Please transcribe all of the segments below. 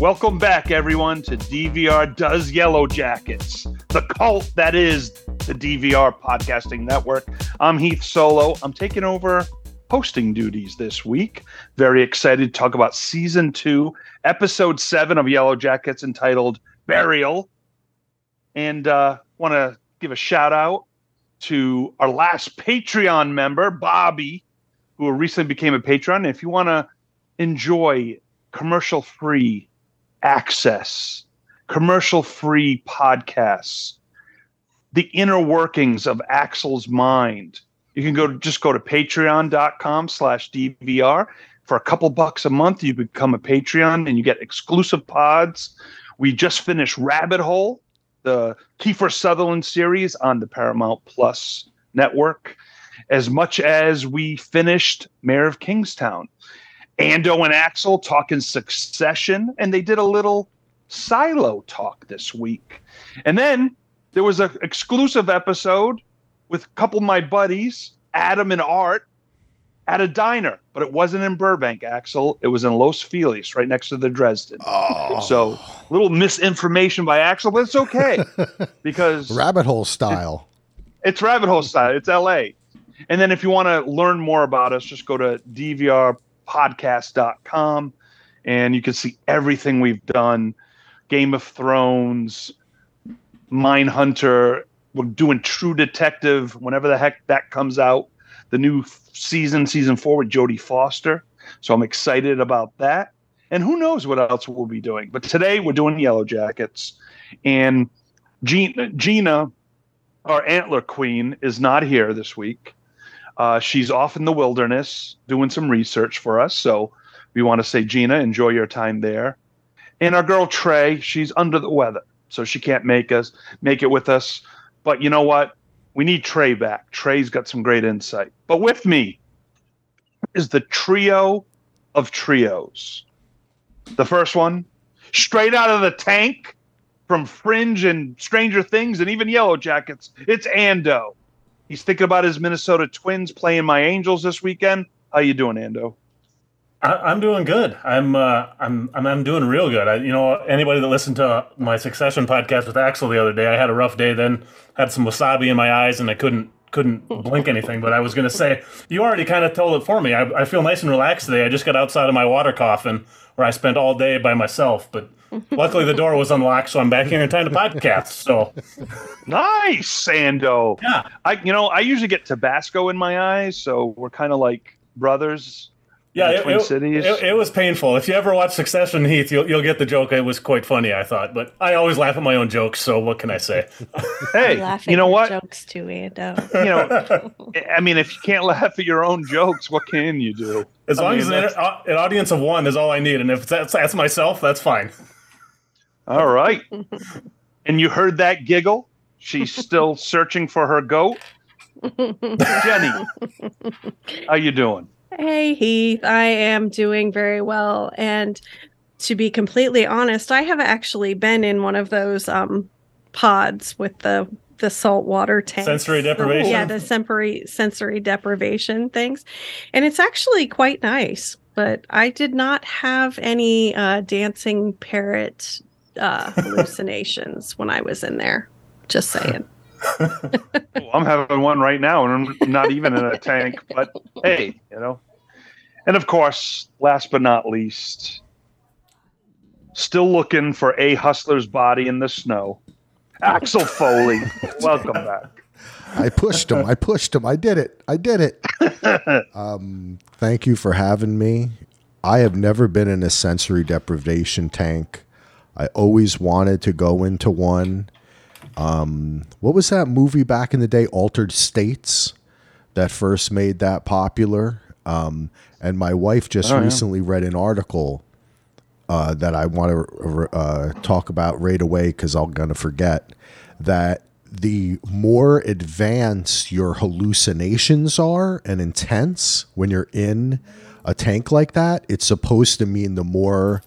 Welcome back, everyone, to DVR Does Yellow Jackets, the cult that is the DVR Podcasting Network. I'm Heath Solo. I'm taking over hosting duties this week. Very excited to talk about season two, episode seven of Yellow Jackets entitled Burial. And uh, want to give a shout out to our last Patreon member, Bobby, who recently became a patron. If you want to enjoy commercial free access, commercial free podcasts, the inner workings of Axel's mind. You can go to, just go to patreon.com slash DVR. For a couple bucks a month, you become a Patreon and you get exclusive pods. We just finished Rabbit Hole, the Kiefer Sutherland series on the Paramount Plus network, as much as we finished Mayor of Kingstown. Ando and Axel talking succession, and they did a little silo talk this week. And then there was an exclusive episode with a couple of my buddies, Adam and Art, at a diner, but it wasn't in Burbank, Axel. It was in Los Feliz, right next to the Dresden. Oh. So little misinformation by Axel, but it's okay because rabbit hole style. It, it's rabbit hole style. It's LA. And then if you want to learn more about us, just go to dvrpodcast.com and you can see everything we've done. Game of Thrones, Mindhunter. we're doing True Detective whenever the heck that comes out. The new season, season four with Jodie Foster. So I'm excited about that. And who knows what else we'll be doing. But today we're doing Yellow Jackets. And Gina, Gina our antler queen, is not here this week. Uh, she's off in the wilderness doing some research for us. So we want to say, Gina, enjoy your time there. And our girl Trey, she's under the weather, so she can't make us make it with us. But you know what? We need Trey back. Trey's got some great insight. But with me is the trio of trios. The first one, straight out of the tank from Fringe and Stranger Things and even Yellow Jackets, it's Ando. He's thinking about his Minnesota Twins playing my Angels this weekend. How you doing, Ando? I, am doing good. I'm, uh, I'm I'm I'm doing real good. I, you know, anybody that listened to my Succession podcast with Axel the other day, I had a rough day. Then had some wasabi in my eyes, and I couldn't couldn't blink anything. But I was going to say, you already kind of told it for me. I, I feel nice and relaxed today. I just got outside of my water coffin where I spent all day by myself, but luckily the door was unlocked, so I'm back here in time to podcast. So nice, Sando. Yeah, I you know I usually get Tabasco in my eyes, so we're kind of like brothers. Yeah, it, it, it, it, was painful. If you ever watch Succession, Heath, you'll, you'll get the joke. It was quite funny, I thought. But I always laugh at my own jokes, so what can I say? hey, you know what? Jokes too, Ando. You know, I mean, if you can't laugh at your own jokes, what can you do? As I long mean, as an, an, audience of one is all I need, and if that's, that's myself, that's fine. All right. and you heard that giggle? She's still searching for her goat. Jenni, how you doing? Hey, Heath. I am doing very well. And to be completely honest, I have actually been in one of those um, pods with the the salt water tank. Sensory deprivation. yeah, the sensory sensory deprivation things. And it's actually quite nice. But I did not have any uh, dancing parrot uh, hallucinations when I was in there. Just saying. well, I'm having one right now, and I'm not even in a tank. But hey, you know. And of course, last but not least, still looking for a hustler's body in the snow. Axel Foley, welcome back. I pushed him. I pushed him. I did it. I did it. um, thank you for having me. I have never been in a sensory deprivation tank. I always wanted to go into one. Um, what was that movie back in the day, Altered States, that first made that popular? Um, and my wife just oh, recently yeah. read an article uh, that I want to uh, talk about right away because I'm going to forget that the more advanced your hallucinations are and intense when you're in a tank like that, it's supposed to mean the more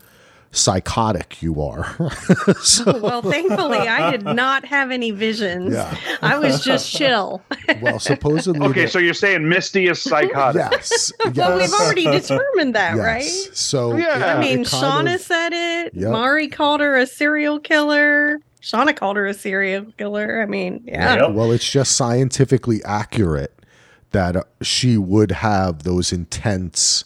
psychotic you are. so, well, thankfully, I did not have any visions. Yeah. I was just chill. well, supposedly. Okay, the- so you're saying Misty is psychotic. yes, yes. Well, we've already determined that, yes. right? So Yeah. it- I mean, Shauna of- said it. Yep. Mari called her a serial killer. Shauna called her a serial killer. I mean, yeah. Yep. Well, it's just scientifically accurate that uh, she would have those intense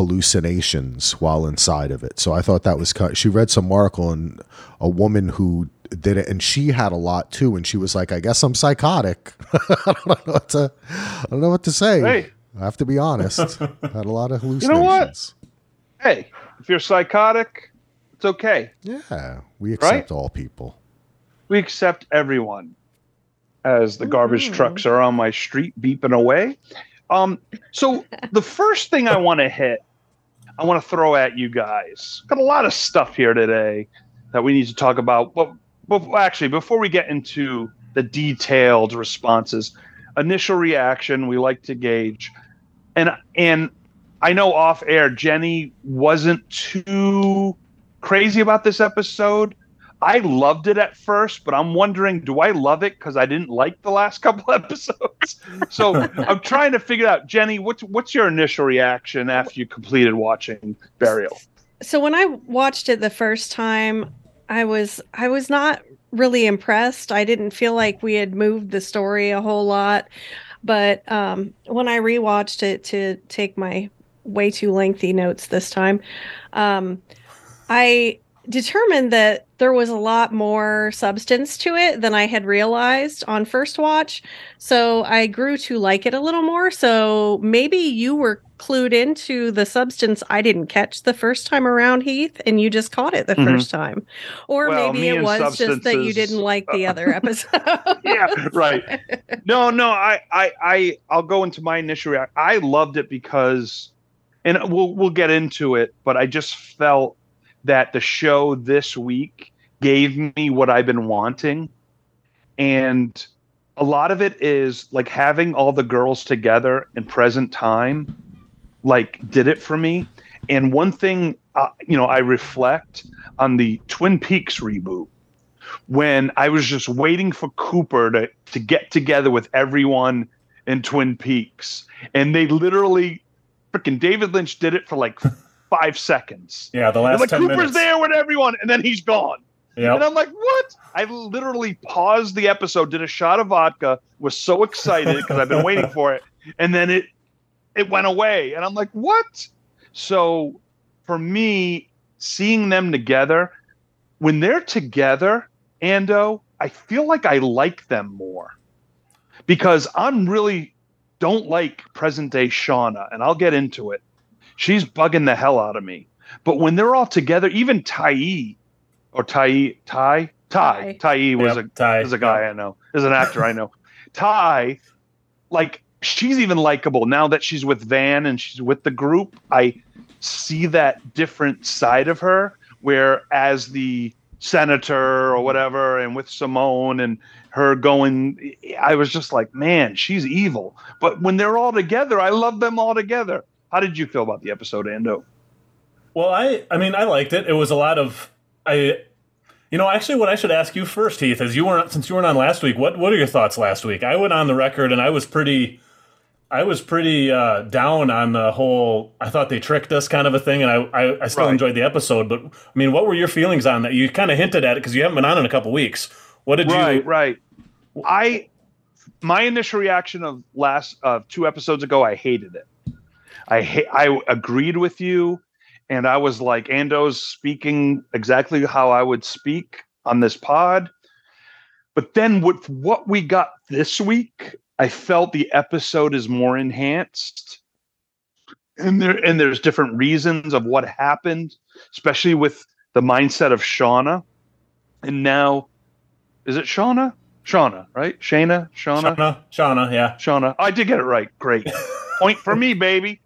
hallucinations while inside of it. So I thought that was cut. She read some article and a woman who did it, and she had a lot too. And she was like, "I guess I'm psychotic." I don't know what to. I don't know what to say. Hey. I have to be honest. had a lot of hallucinations. know what? Hey, if you're psychotic, it's okay. Yeah, we accept all people. We accept everyone. As the garbage Mhm. trucks are on my street beeping away. Um, so the first thing I want to hit, I want to throw at you guys. Got a lot of stuff here today that we need to talk about. But, but actually, before we get into the detailed responses, initial reaction we like to gauge, and and I know off air Jenni wasn't too crazy about this episode. I loved it at first, but I'm wondering, do I love it because I didn't like the last couple episodes? So I'm trying to figure out, Jenni, what's what's your initial reaction after you completed watching Burial? So when I watched it the first time, I was I was not really impressed. I didn't feel like we had moved the story a whole lot. But um, when I rewatched it to take my way too lengthy notes this time, um, I determined that there was a lot more substance to it than I had realized on first watch. So I grew to like it a little more. So maybe you were clued into the substance I didn't catch the first time around, Heath, and you just caught it the Mhm. first time. Or Well, maybe it was just that you didn't like the other episode. yeah, right. No, no, I, I, I, I'll go into my initial reaction. I loved it because, and we'll we'll get into it, but I just felt that the show this week gave me what I've been wanting, and a lot of it is like having all the girls together in present time, like did it for me. And one thing, uh, you know, I reflect on the Twin Peaks reboot when I was just waiting for Cooper to, to get together with everyone in Twin Peaks. And they literally, freaking David Lynch did it for like five seconds. Yeah, the last like ten Cooper's minutes. there with everyone, and then he's gone. And I'm like, what? I literally paused the episode, did a shot of vodka, was so excited because I've been waiting for it, and then it it went away, and I'm like, what? So for me, seeing them together, when they're together, Ando, I feel like I like them more because I'm really don't like present day Shauna, and I'll get into it. She's bugging the hell out of me. But when they're all together, even Tai or Tai Tai Tai Tai. Tai was Yep, a Ty. is a guy I know, is an actor I know. Ty, like she's even likable now that she's with Van and she's with the group. I see that different side of her, where as the senator or whatever, and with Simone and her going, I was just like, man, she's evil. But when they're all together, I love them all together. How did you feel about the episode, Ando? Well, I I mean I liked it. It was a lot of I you know, actually what I should ask you first, Heath, is you weren't since you weren't on last week, what what are your thoughts last week? I went on the record and I was pretty I was pretty uh, down on the whole I thought they tricked us kind of a thing and I I, I still Right. enjoyed the episode, but I mean, what were your feelings on that? You kind of hinted at it because you haven't been on in a couple weeks. What did right, you right. I my initial reaction of last of two episodes ago, I hated it. I ha- I agreed with you, and I was like, Ando's speaking exactly how I would speak on this pod. But then with what we got this week, I felt the episode is more enhanced. And there and there's different reasons of what happened, especially with the mindset of Shauna. And now is it Shauna? Shauna, right? Shayna? Shauna? Shauna, Shauna, yeah. Shauna. I did get it right. Great. Point for me, baby.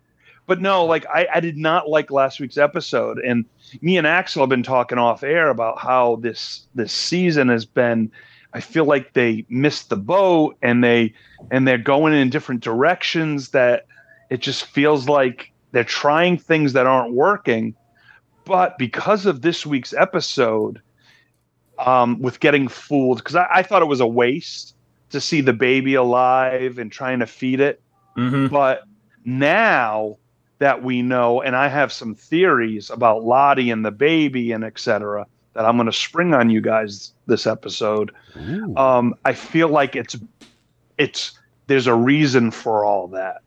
But no, like I, I did not like last week's episode. And me and Axel have been talking off air about how this this season has been I feel like they missed the boat and they and they're going in different directions that it just feels like they're trying things that aren't working. but because of this week's episode, um, with getting fooled, because I, I thought it was a waste to see the baby alive and trying to feed it. hmm But now that we know, and I have some theories about Lottie and the baby and etc. that I'm going to spring on you guys this episode. Um, I feel like it's it's there's a reason for all that.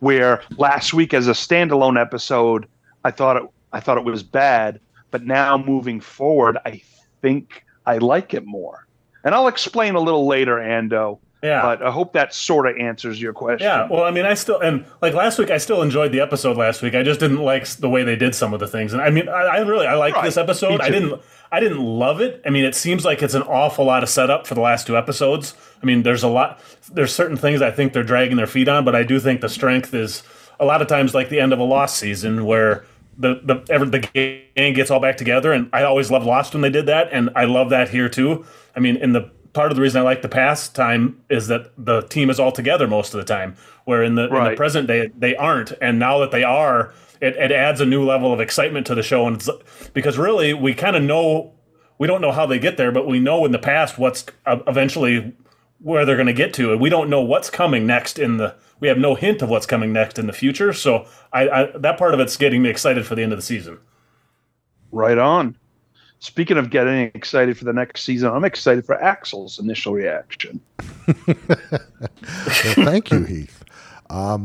Where last week as a standalone episode, I thought it I thought it was bad, but now moving forward, I think I like it more. And I'll explain a little later, Ando. Yeah. But I hope that sort of answers your question. Yeah, well, I mean, I still and like last week, I still enjoyed the episode last week. I just didn't like the way they did some of the things, and I mean, I, I really I liked Right. this episode. I didn't I didn't love it. I mean, it seems like it's an awful lot of setup for the last two episodes. I mean, there's a lot. There's certain things I think they're dragging their feet on, but I do think the strength is a lot of times like the end of a Lost season where. The the ever the gang gets all back together, and I always loved Lost when they did that, and I love that here too. I mean, in the part of the reason I like the past time is that the team is all together most of the time, where in the, in the present day they aren't, and now that they are, it, it adds a new level of excitement to the show, and it's, because really we kind of know we don't know how they get there, but we know in the past what's uh, eventually where they're going to get to, and we don't know what's coming next in the. We have no hint of what's coming next in the future, so I, I that part of it's getting me excited for the end of the season. Right on. Speaking of getting excited for the next season, I'm excited for Axel's initial reaction. Well, thank you, Heath.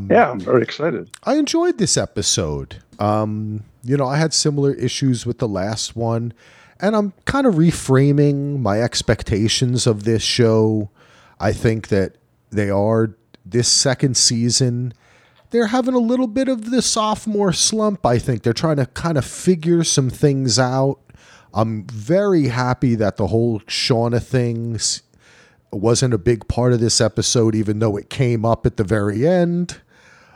Yeah, I'm very excited. I enjoyed this episode. Um, you know, I had similar issues with the last one, and I'm kind of reframing my expectations of this show. I think that they are this second season. They're having a little bit of the sophomore slump. I think they're trying to kind of figure some things out. I'm very happy that the whole Shauna thing wasn't a big part of this episode, even though it came up at the very end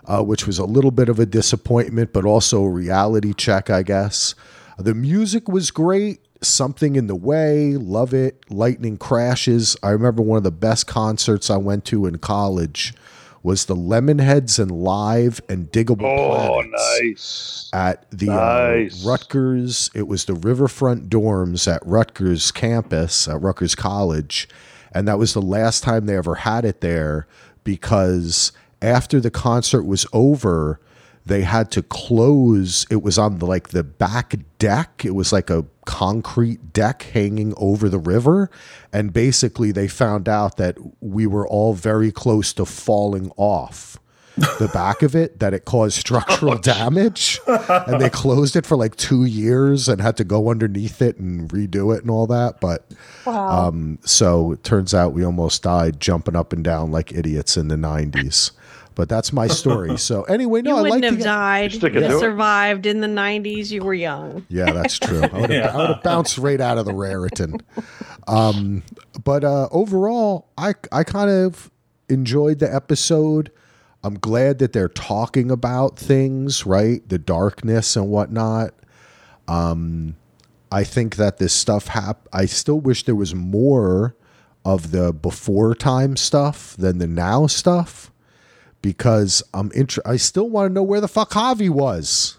uh, which was a little bit of a disappointment, but also a reality check, I guess. The music was great. Something in the way, love it. Lightning crashes. I remember one of the best concerts I went to in college was the Lemonheads and Live and Digable Oh, nice. at the Nice. uh, Rutgers. It was the Riverfront dorms at Rutgers campus, at Rutgers College. And that was the last time they ever had it there because after the concert was over, they had to close. It was on the, like the back deck. It was like a concrete deck hanging over the river. And basically, they found out that we were all very close to falling off the back of it that it caused structural damage and they closed it for like two years and had to go underneath it and redo it and all that but Wow. um so it turns out we almost died jumping up and down like idiots in the 90s but that's my story so anyway no you i wouldn't like have the died. Stick You survived in the 90s. You were young. Yeah, that's true. I would have, Yeah. I would have bounced right out of the Raritan. Um, but uh, overall, I I kind of enjoyed the episode. I'm glad that they're talking about things, right? The darkness and whatnot. Um, I think that this stuff hap- I still wish there was more of the before time stuff than the now stuff because I'm inter- I still want to know where the fuck Javi was.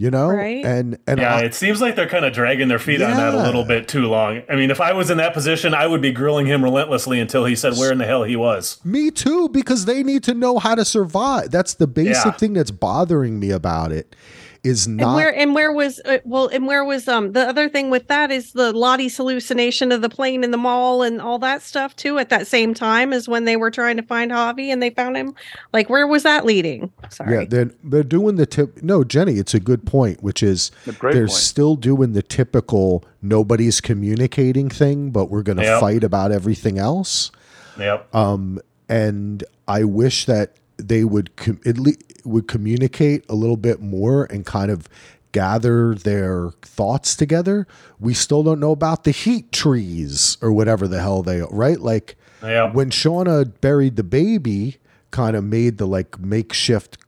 You know? Right. And and Yeah, I- it seems like they're kind of dragging their feet on that a little bit too long. I mean, if I was in that position, I would be grilling him relentlessly until he said where in the hell he was. Me too, because they need to know how to survive. That's the basic Yeah. thing that's bothering me about it. Is And not where and where was uh, well and where was um the other thing with that is the Lottie's hallucination of the plane in the mall and all that stuff too at that same time as when they were trying to find Javi and they found him like where was that leading? Sorry. yeah, they're they're doing the tip. No, Jenni, it's a good point, which is they're point. still doing the typical nobody's communicating thing, but we're going to Yep. fight about everything else. Yep. Um, and I wish that they would com- at le- would communicate a little bit more and kind of gather their thoughts together. We still don't know about the heat trees or whatever the hell they are, right like Yep. when Shauna buried the baby, kind of made the like makeshift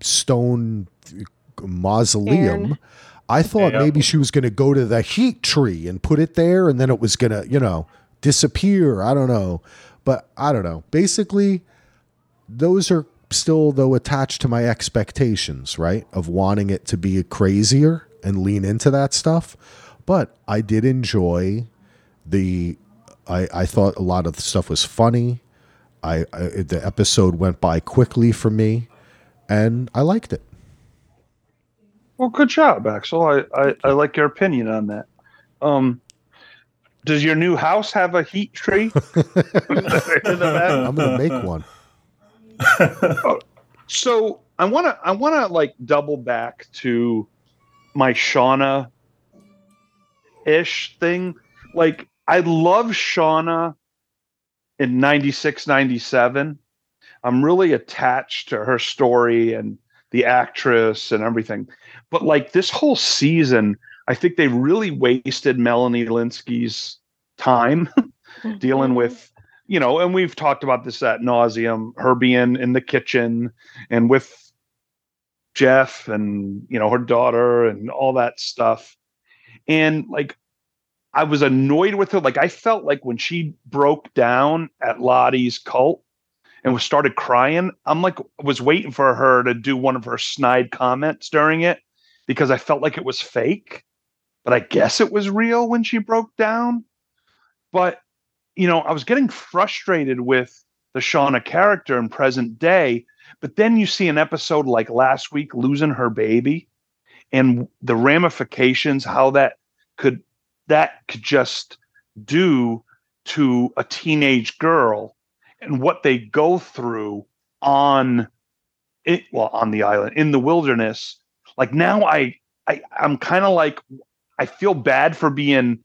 stone mausoleum. Cairn. I thought Yeah. maybe she was going to go to the heat tree and put it there, and then it was going to, you know, disappear. I don't know, but I don't know. Basically, those are still though attached to my expectations, right? Of wanting it to be crazier and lean into that stuff. But I did enjoy the. I I thought a lot of the stuff was funny. I, I the episode went by quickly for me, and I liked it. Well, good job, Axel. I, I, I like your opinion on that. Um, does your new house have a heat tree? I'm gonna make one. so I want to I want to like double back to my Shauna ish thing. Like I love Shauna in 96 97. I'm really attached to her story and the actress and everything. But like this whole season, I think they really wasted Melanie Lynskey's time dealing mm-hmm. with you know, and we've talked about this at nauseum, her being in the kitchen and with Jeff and, you know, her daughter and all that stuff. And like, I was annoyed with her. Like, I felt like when she broke down at Lottie's cult and was started crying, I'm like, was waiting for her to do one of her snide comments during it because I felt like it was fake. But I guess it was real when she broke down. But you know, I was getting frustrated with the Shauna character in present day, but then you see an episode like last week losing her baby and the ramifications, how that could that could just do to a teenage girl and what they go through on it well on the island in the wilderness. Like now i, I i'm kind of like i feel bad for being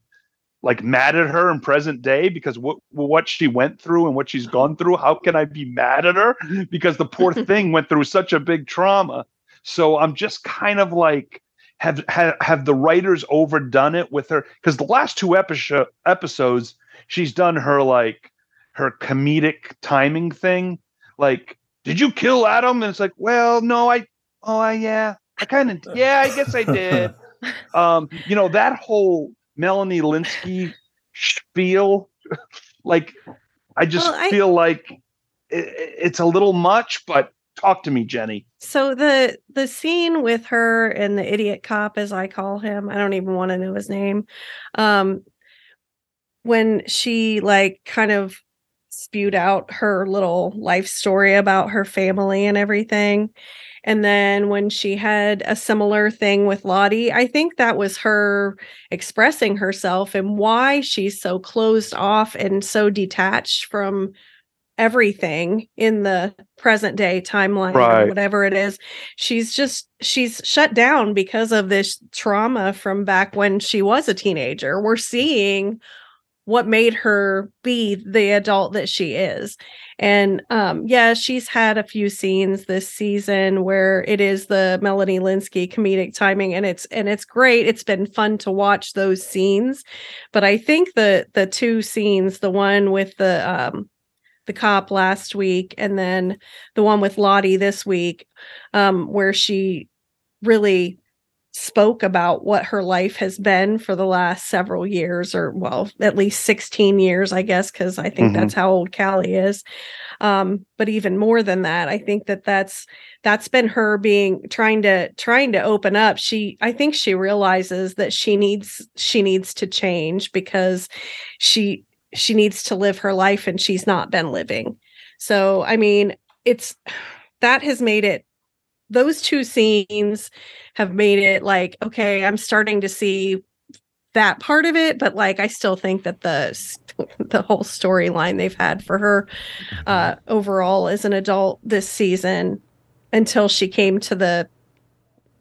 like mad at her in present day because what what she went through and what she's gone through how can i be mad at her? Because the poor thing went through such a big trauma. So i'm just kind of like have have, have the writers overdone it with her? Because the last two episode, episodes she's done her like her comedic timing thing. Like did you kill adam? And it's like well no i oh I, yeah i kind of yeah i guess i did. Um you know that whole Melanie Lynskey spiel. like, I just well, I, feel like it, it's a little much, but talk to me, Jenni. So the the scene with her and the idiot cop, as I call him, I don't even want to know his name. Um, when she like kind of spewed out her little life story about her family and everything and then when she had a similar thing with Lottie, I think that was her expressing herself and why she's so closed off and so detached from everything in the present day timeline right. or whatever it is she's just she's shut down because of this trauma from back when she was a teenager we're seeing what made her be the adult that she is and um, yeah, she's had a few scenes this season where it is the Melanie Lynskey comedic timing, and it's and it's great. It's been fun to watch those scenes, but I think the the two scenes, the one with the um, the cop last week, and then the one with Lottie this week, um, where she really spoke about what her life has been for the last several years or well at least 16 years i guess because i think mm-hmm. that's how old callie is. Um, but even more than that i think that that's that's been her being trying to trying to open up. She i think she realizes that she needs she needs to change because she she needs to live her life and she's not been living. So i mean it's that has made it those two scenes have made it like okay i'm starting to see that part of it but like i still think that the the whole storyline they've had for her uh overall as an adult this season until she came to the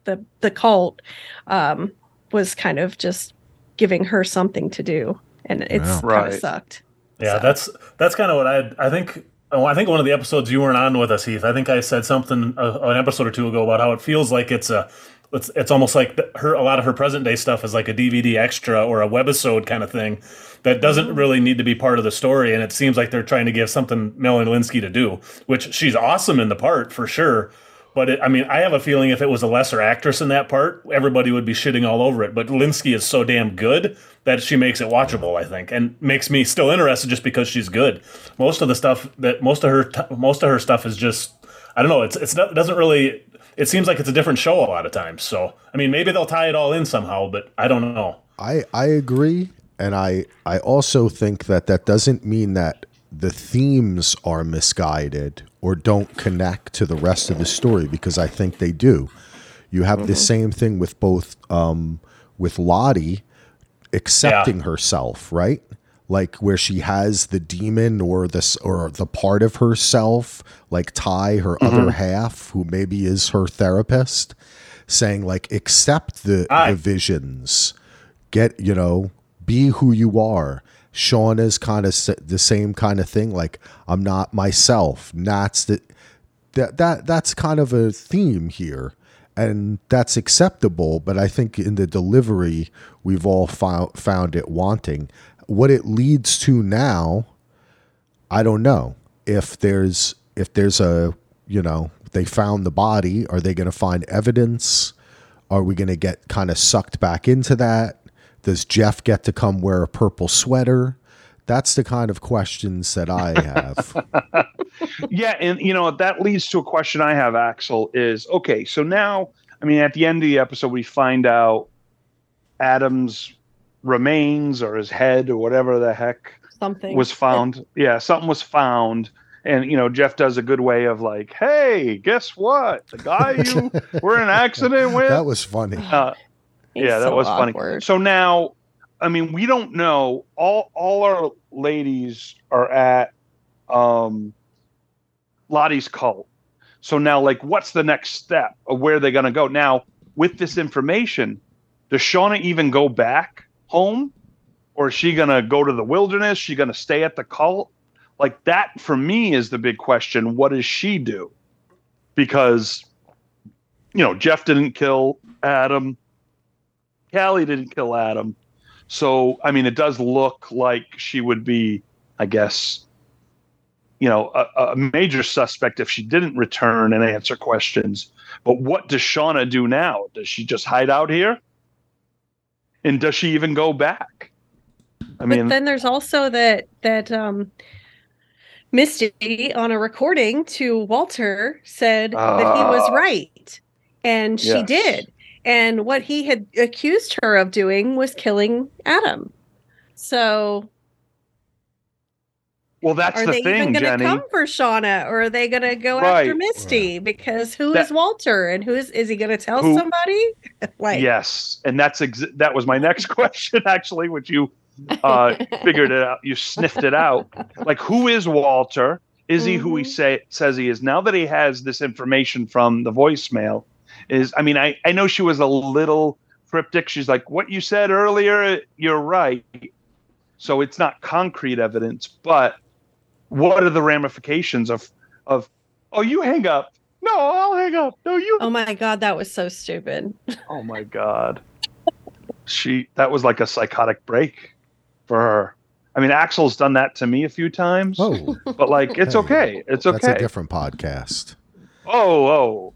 the the cult um was kind of just giving her something to do and it's wow. kind of right. sucked yeah so. that's that's kind of what i i think Oh, I think one of the episodes you weren't on with us, Heath. I think I said something uh, an episode or two ago about how it feels like it's a, it's it's almost like her a lot of her present day stuff is like a DVD extra or a webisode kind of thing that doesn't mm-hmm. really need to be part of the story. And it seems like they're trying to give something Melanie Lynskey to do, which she's awesome in the part for sure. But it, I mean, I have a feeling if it was a lesser actress in that part, everybody would be shitting all over it. But Lynskey is so damn good that she makes it watchable, I think, and makes me still interested just because she's good. Most of the stuff that most of her most of her stuff is just I don't know. It's it's not, it doesn't really it seems like it's a different show a lot of times. So I mean, maybe they'll tie it all in somehow, but I don't know. I I agree, and I I also think that that doesn't mean that the themes are misguided or don't connect to the rest of the story because I think they do. You have the same thing with both um, with Lottie accepting herself, right? Like where she has the demon or this or the part of herself, like Ty, her other half, who maybe is her therapist, saying like accept the, the visions, get you know, be who you are. Shauna's kind of the same kind of thing. Like I'm not myself. That's that that that's kind of a theme here and that's acceptable but i think in the delivery we've all found found it wanting what it leads to now i don't know if there's if there's a you know they found the body are they going to find evidence are we going to get kind of sucked back into that does jeff get to come wear a purple sweater that's the kind of questions that i have yeah, and you know that leads to a question I have, Axel. Is okay. So now, I mean, at the end of the episode, we find out Adam's remains or his head or whatever the heck Something was found. Yeah, something was found. And you know, Jeff does a good way of like, "Hey, guess what? The guy you were in an accident with." that was funny uh, He's yeah, that so was funny. So now, I mean, we don't know. All all our ladies are at um, Lottie's cult. So now, like, what's the next step of where they're gonna go? Now, with this information, does Shauna even go back home, or is she gonna go to the wilderness? She gonna stay at the cult? Like that for me is the big question. What does she do? Because you know, Jeff didn't kill Adam. Callie didn't kill Adam. So, I mean, it does look like she would be, I guess, you know, a, a major suspect if she didn't return and answer questions. But what does Shauna do now? Does she just hide out here? And does she even go back? I mean, but then there's also that that um Misty on a recording to Walter said that he was Ah. right. And she Yes. did. And what he had accused her of doing was killing Adam. So well, that's are the they even thing, going to come for Shauna or are they going to go Right. after Misty? Because who is That- Walter and who is is he going to tell Who- somebody? like yes, and that's ex- that was my next question, actually, which you uh, figured it out. You sniffed it out. Like, who is Walter? Is he who he Mhm. say says he is? Now that he has this information from the voicemail, is I mean, I I know she was a little cryptic. She's like, "What you said earlier, you're right." So it's not concrete evidence, but what are the ramifications of of? Oh, you hang up. No, I'll hang up. No, you. Oh my god, that was so stupid. Oh my god. She that was like a psychotic break for her. I mean, Axel's done that to me a few times, oh but like it's Hey, okay. It's okay. that's okay. a different podcast oh, oh.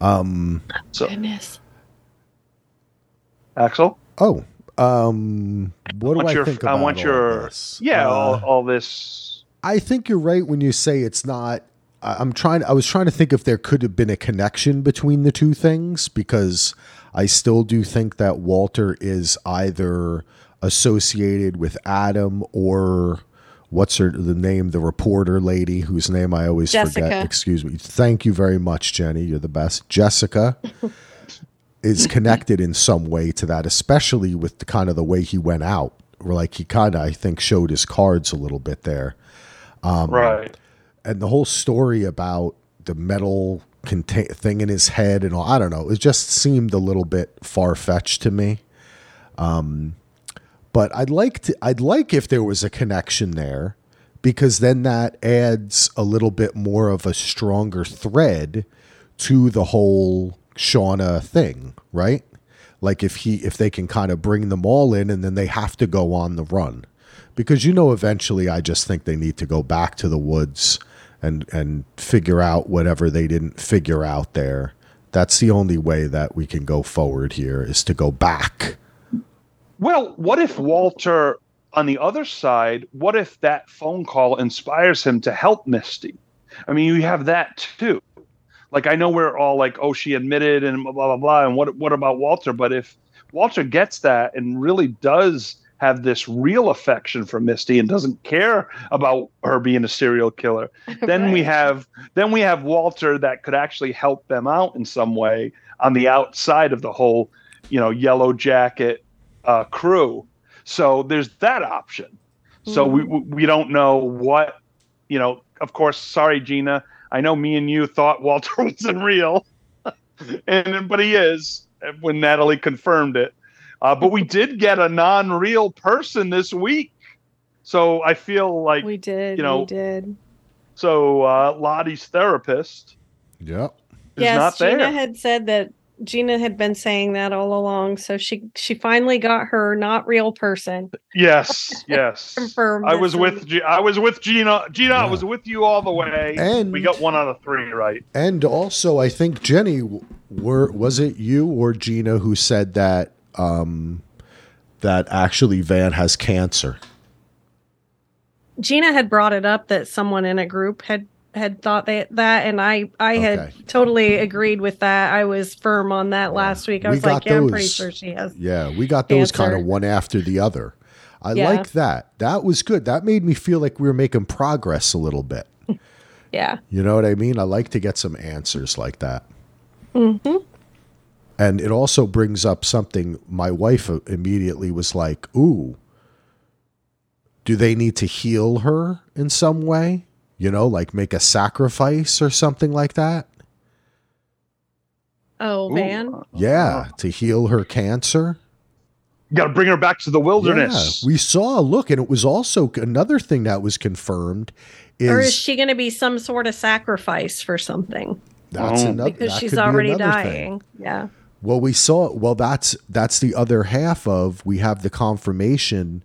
Um So Goodness. Axel, Oh, um, what do want I your- think I about want all your- this? yeah, Uh, all, all this. I think you're right when you say it's not. I- I'm trying. I was trying to think if there could have been a connection between the two things because I still do think that Walter is either associated with Adam or what's her the name the reporter lady whose name I always Jessica. forget. Excuse me. Thank you very much, Jenni. You're the best. Jessica is connected in some way to that, especially with the kind of the way he went out. Or like he kind of I think showed his cards a little bit there Um, right. and the whole story about the metal contain- thing in his head and all i don't know it just seemed a little bit far-fetched to me um, but i'd like to i'd like if there was a connection there because then that adds a little bit more of a stronger thread to the whole shauna thing right like if he if they can kind of bring them all in and then they have to go on the run because you know eventually I just think they need to go back to the woods and and figure out whatever they didn't figure out there. That's the only way that we can go forward here is to go back. Well, what if Walter, on the other side, what if that phone call inspires him to help Misty? I mean, you have that too. like I know we're all like, oh, she admitted and blah blah blah, and what what about Walter? But if Walter gets that and really does have this real affection for Misty and doesn't care about her being a serial killer, then we have then we have Walter that could actually help them out in some way on the outside of the whole, you know, Yellow Jacket uh, crew. So there's that option. So we we we don't know what, you know. Of course, sorry, Gina. I know me and you thought Walter wasn't real, and but he is when Natalie confirmed it. Uh, but we did get a non-real person this week, so I feel like we did. you know, we did. so uh, Lottie's therapist Yep. is yes, not there. Gina had said that Gina had been saying that all along. So she she finally got her not real person yes, yes. confirmed. I was with week. G- I was with Gina. Gina, I was with you all the way. And- we got one out of three right. And also, I think Jenni, were was it you or Gina who said that um, that actually Van has cancer? Gina had brought it up that someone in a group had had thought that that and I I Okay. had totally agreed with that. I was firm on that last week. I We was like, yeah, I'm pretty sure she has. Yeah, we got those kind of one after the other. I Yeah. like that. That was good. That made me feel like we were making progress a little bit. Yeah. You know what I mean? I like to get some answers like that. hmm And it also brings up something my wife immediately was like, Ooh, do they need to heal her in some way? You know, like make a sacrifice or something like that? Oh, Ooh, Van. uh, Yeah, to heal her cancer. You got to bring her back to the wilderness. Yeah, we saw a look, and it was also another thing that was confirmed is, or is she going to be some sort of sacrifice for something? that's Oh. another Because that she's could be already thing. dying. Yeah. Well, we saw. Well, that's that's the other half of. We have the confirmation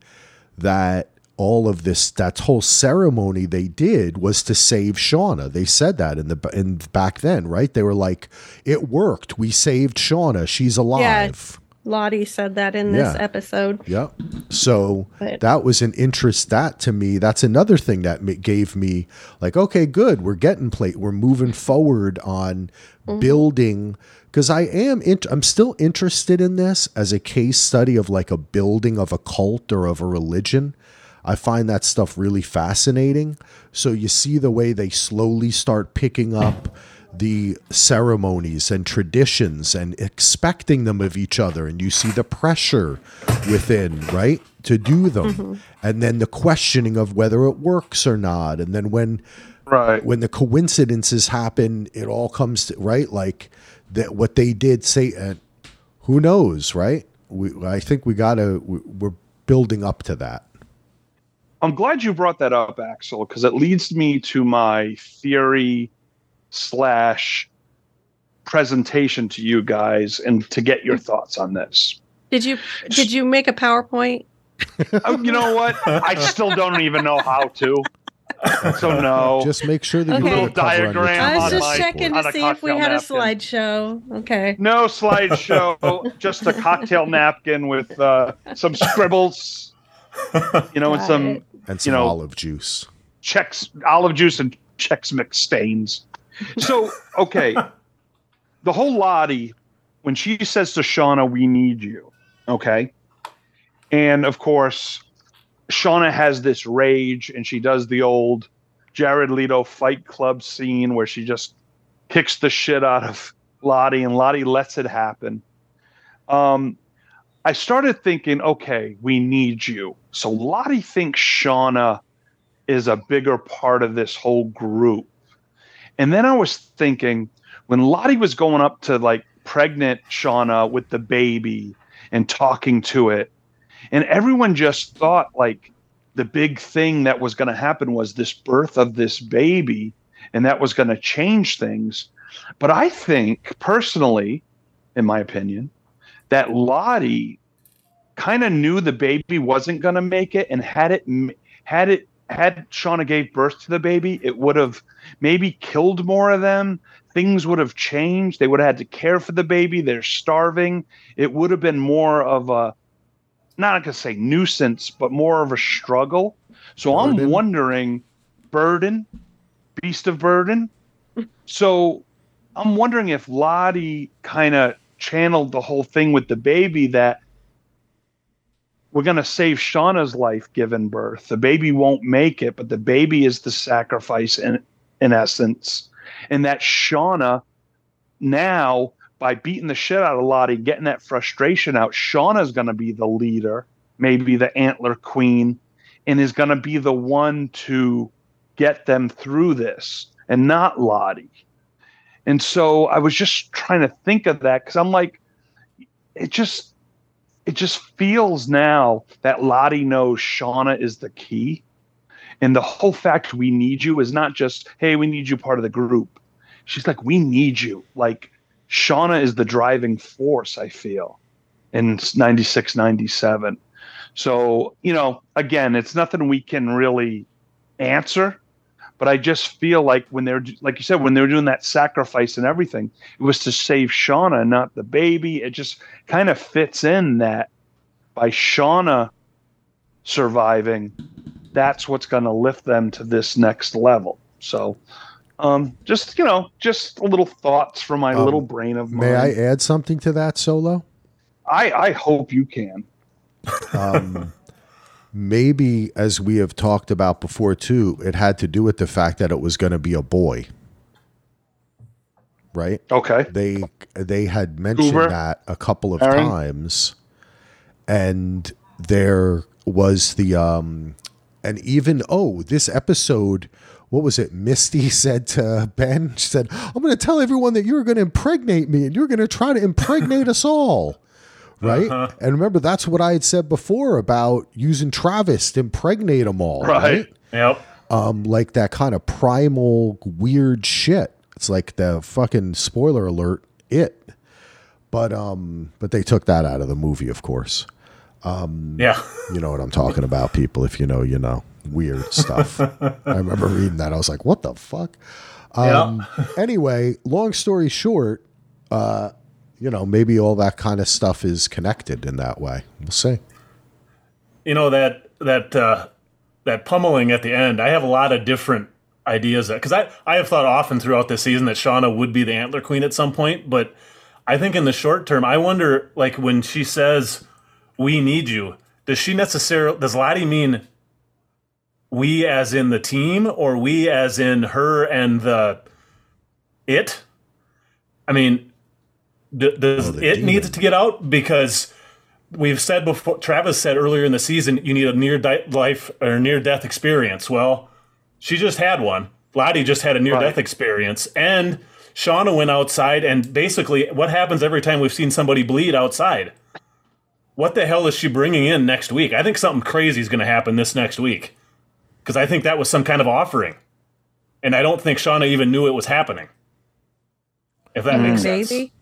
that all of this, that whole ceremony they did was to save Shauna. They said that in the in back then, right? They were like, "It worked. We saved Shauna. She's alive." Lottie said that in this episode. Yep. So But- that was an interest. That to me, that's another thing that gave me like, okay, good. We're getting plate. We're moving forward on mm-hmm. building because I am. I'm still interested in this as a case study of like a building of a cult or of a religion. I find that stuff really fascinating. So you see the way they slowly start picking up the ceremonies and traditions and expecting them of each other and you see the pressure within right to do them and then the questioning of whether it works or not and then when Right. when the coincidences happen it all comes to right like that what they did say uh, who knows right we, i think we gotta we, we're building up to that I'm glad you brought that up, Axel, because it leads me to my theory slash presentation to you guys and to get your thoughts on this. Did you did you make a PowerPoint? Oh, you know what? I still don't even know how to. So no. just make sure that you Okay. put a cover on Diagram I was just checking on to a see if we cocktail had a napkin. slideshow. Okay. No slideshow, just a cocktail napkin with uh, some scribbles, you know, and some it. And some know- olive juice Checks olive juice and Chex Mix stains. So okay, the whole Lottie when she says to Shauna, "We need you," okay, and of course, Shauna has this rage, and she does the old Jared Leto Fight Club scene where she just kicks the shit out of Lottie, and Lottie lets it happen. Um, I started thinking, okay, we need you. So Lottie thinks Shauna is a bigger part of this whole group. And then I was thinking, when Lottie was going up to like pregnant Shauna with the baby and talking to it, and everyone just thought like the big thing that was going to happen was this birth of this baby, and that was going to change things. But I think personally, in my opinion, that Lottie kind of knew the baby wasn't going to make it, and had it had it had Shauna gave birth to the baby, it would have maybe killed more of them. Things would have changed. They would have had to care for the baby. They're starving. It would have been more of a not gonna say nuisance, but more of a struggle. So I'm wondering, burden, beast of burden. So I'm wondering if Lottie kind of channeled the whole thing with the baby that we're going to save Shauna's life given birth. The baby won't make it, but the baby is the sacrifice in in essence. And that Shauna now by beating the shit out of Lottie, getting that frustration out, Shauna's going to be the leader, maybe the antler queen, and is going to be the one to get them through this and not Lottie. And so I was just trying to think of that because I'm like, it just it just feels now that Lottie knows Shauna is the key. And the whole fact we need you is not just, hey, we need you part of the group. She's like, we need you. Like Shauna is the driving force, I feel, in 96, 97. So, you know, again, it's nothing we can really answer but I just feel like when they're like you said, when they're doing that sacrifice and everything, it was to save Shauna, not the baby. It just kind of fits in that by Shauna surviving, that's what's going to lift them to this next level. So, um, just you know, just a little thoughts from my um, little brain of mine. May I add something to that, Solo? I I hope you can. Um, maybe as we have talked about before too, it had to do with the fact that it was going to be a boy. Right? Okay. They they had mentioned Uber. that a couple of Aaron. times and there was the um and even oh, this episode what was it? Misty said to Ben, she said, I'm going to tell everyone that you're going to impregnate me and you're going to try to impregnate us all right? Uh-huh. And remember, that's what I had said before about using Travis to impregnate them all, right? right? Yep. Um, like that kind of primal weird shit. It's like the fucking spoiler alert. It, but um, but they took that out of the movie, of course. Um, yeah, you know what I'm talking about, people. If you know, you know, weird stuff. I remember reading that. I was like, what the fuck. Um, yeah. anyway, long story short, uh, you know, maybe all that kind of stuff is connected in that way. We'll see. You know that that uh, that pummeling at the end. I have a lot of different ideas that because I I have thought often throughout this season that Shauna would be the antler queen at some point, but I think in the short term, I wonder like when she says we need you, does she necessarily does Lottie mean we as in the team or we as in her and the it? I mean, D- does oh, it demon. needs to get out because we've said before Travis said earlier in the season you need a near di- life or near death experience. Well, she just had one. Lottie just had a near death right. experience and Shauna went outside and basically what happens every time we've seen somebody bleed outside? What the hell is she bringing in next week? I think something crazy is going to happen this next week. Cuz I think that was some kind of offering. And I don't think Shauna even knew it was happening. If that mm. makes sense. Maybe.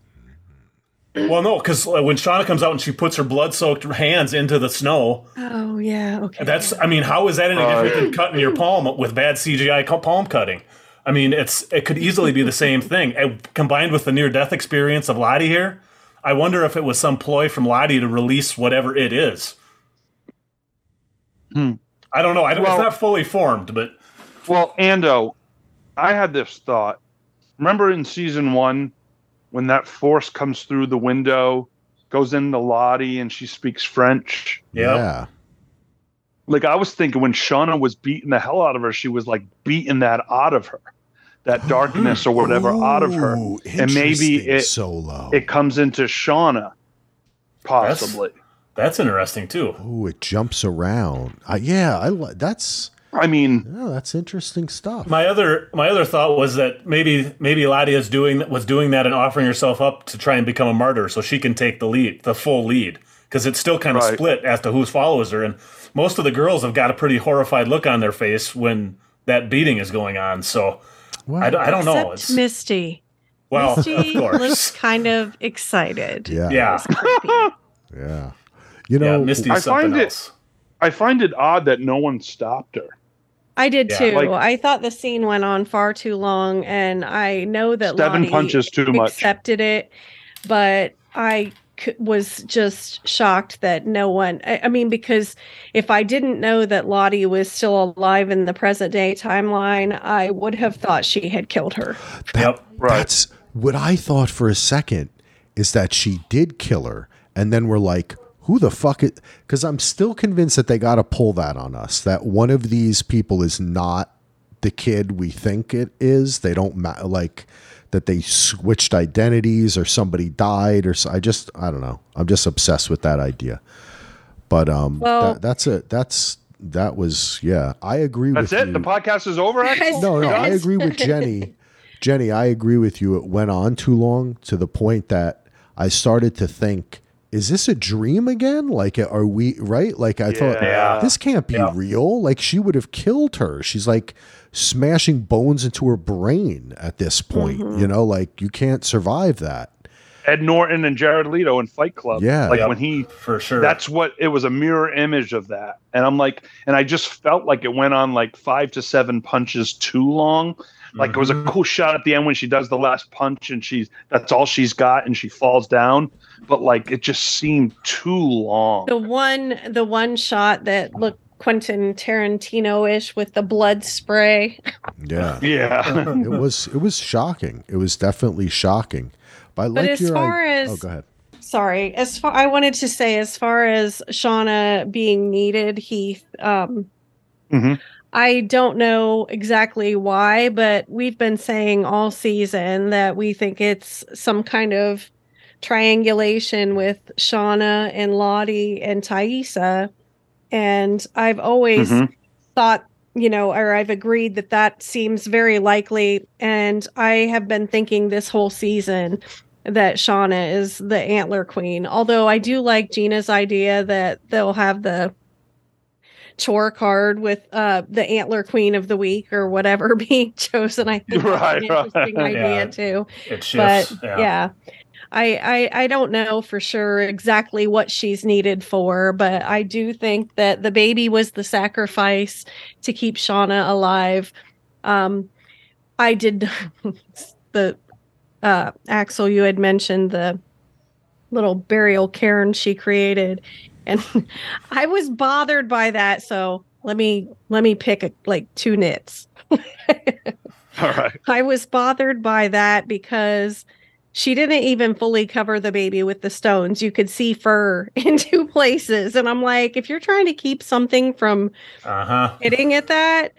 Well, no, because uh, when Shauna comes out and she puts her blood-soaked hands into the snow. Oh yeah, okay. That's. I mean, how is that any different than cutting your palm with bad CGI palm cutting? I mean, it's it could easily be the same thing. And combined with the near-death experience of Lottie here, I wonder if it was some ploy from Lottie to release whatever it is. Hmm. I don't know. I don't, well, it's not fully formed, but well, Ando, I had this thought. Remember in season one when that force comes through the window, goes into Lottie, and she speaks French. Yep. Yeah. Like I was thinking when Shauna was beating the hell out of her, she was like beating that out of her, that darkness or whatever Ooh, out of her, and maybe it solo it comes into Shauna, possibly. That's, that's interesting too. Oh, it jumps around. Uh, yeah, I that's I mean, oh, that's interesting stuff. My other my other thought was that maybe maybe Lottie is doing was doing that and offering herself up to try and become a martyr so she can take the lead, the full lead, because it's still kind of right. split as to who follows her, and most of the girls have got a pretty horrified look on their face when that beating is going on. So well, I, I, don't know. It's Misty. Well, Misty of course, looks kind of excited. Yeah, yeah, yeah. You know, yeah, Misty's I find else. it. I find it odd that no one stopped her. I did yeah, too. Like, I thought the scene went on far too long, and I know that seven punches too accepted much. Accepted it, but I c- was just shocked that no one. I, I, mean, because if I didn't know that Lottie was still alive in the present day timeline, I would have thought she had killed her. That, yep, right. That's what I thought for a second is that she did kill her, and then we're like, who the fuck it? Because I'm still convinced that they got to pull that on us. That one of these people is not the kid we think it is. They don't ma- like that they switched identities or somebody died or so. I just I don't know. I'm just obsessed with that idea. But um, Well- that, that's it. That's that was yeah. I agree with That's with it. you. The podcast is over. Axel? No, no, I agree with Jenni. Jenni, I agree with you. It went on too long to the point that I started to think, is this a dream again? Like, uh, are we right? Like, I thought this can't be Yeah. real. Like, she would have killed her. She's like smashing bones into her brain at this point. Mm-hmm. You know, like you can't survive that. Ed Norton and Jared Leto in Fight Club. Yeah. like Yep. when he for sure. that's what it was a mirror image of that and i'm like and i just felt like it went on like five to seven punches too long like it was a Mhm. cool shot at the end when she does the last punch and she's that's all she's got and she falls down but like it just seemed too long The one the one shot that looked Quentin Tarantino-ish with the blood spray. Yeah. yeah it was it was shocking. It was definitely shocking. But I But like as your far I- as- oh, go ahead. Sorry, as far I wanted to say as far as Shauna being needed, Heath, um Mhm. I don't know exactly why, but we've been saying all season that we think it's some kind of triangulation with Shauna and Lottie and Taissa. And I've always Mhm. thought, you know, or I've agreed that that seems very likely. And I have been thinking this whole season that Shauna is the antler queen. Although I do like Gina's idea that they'll have the chore card with uh the antler queen of the week or whatever being chosen. I think that's Right, an right. idea Yeah. too it shifts. but yeah, I, I I don't know for sure exactly what she's needed for, but I do think that the baby was the sacrifice to keep Shauna alive. Um, I did the uh, Axel. You had mentioned the little burial cairn she created, and I was bothered by that. So let me let me pick a, like two nits. all right I was bothered by that because she didn't even fully cover the baby with the stones. You could see fur in two places. And I'm like, if you're trying to keep something from Uh huh. hitting at that,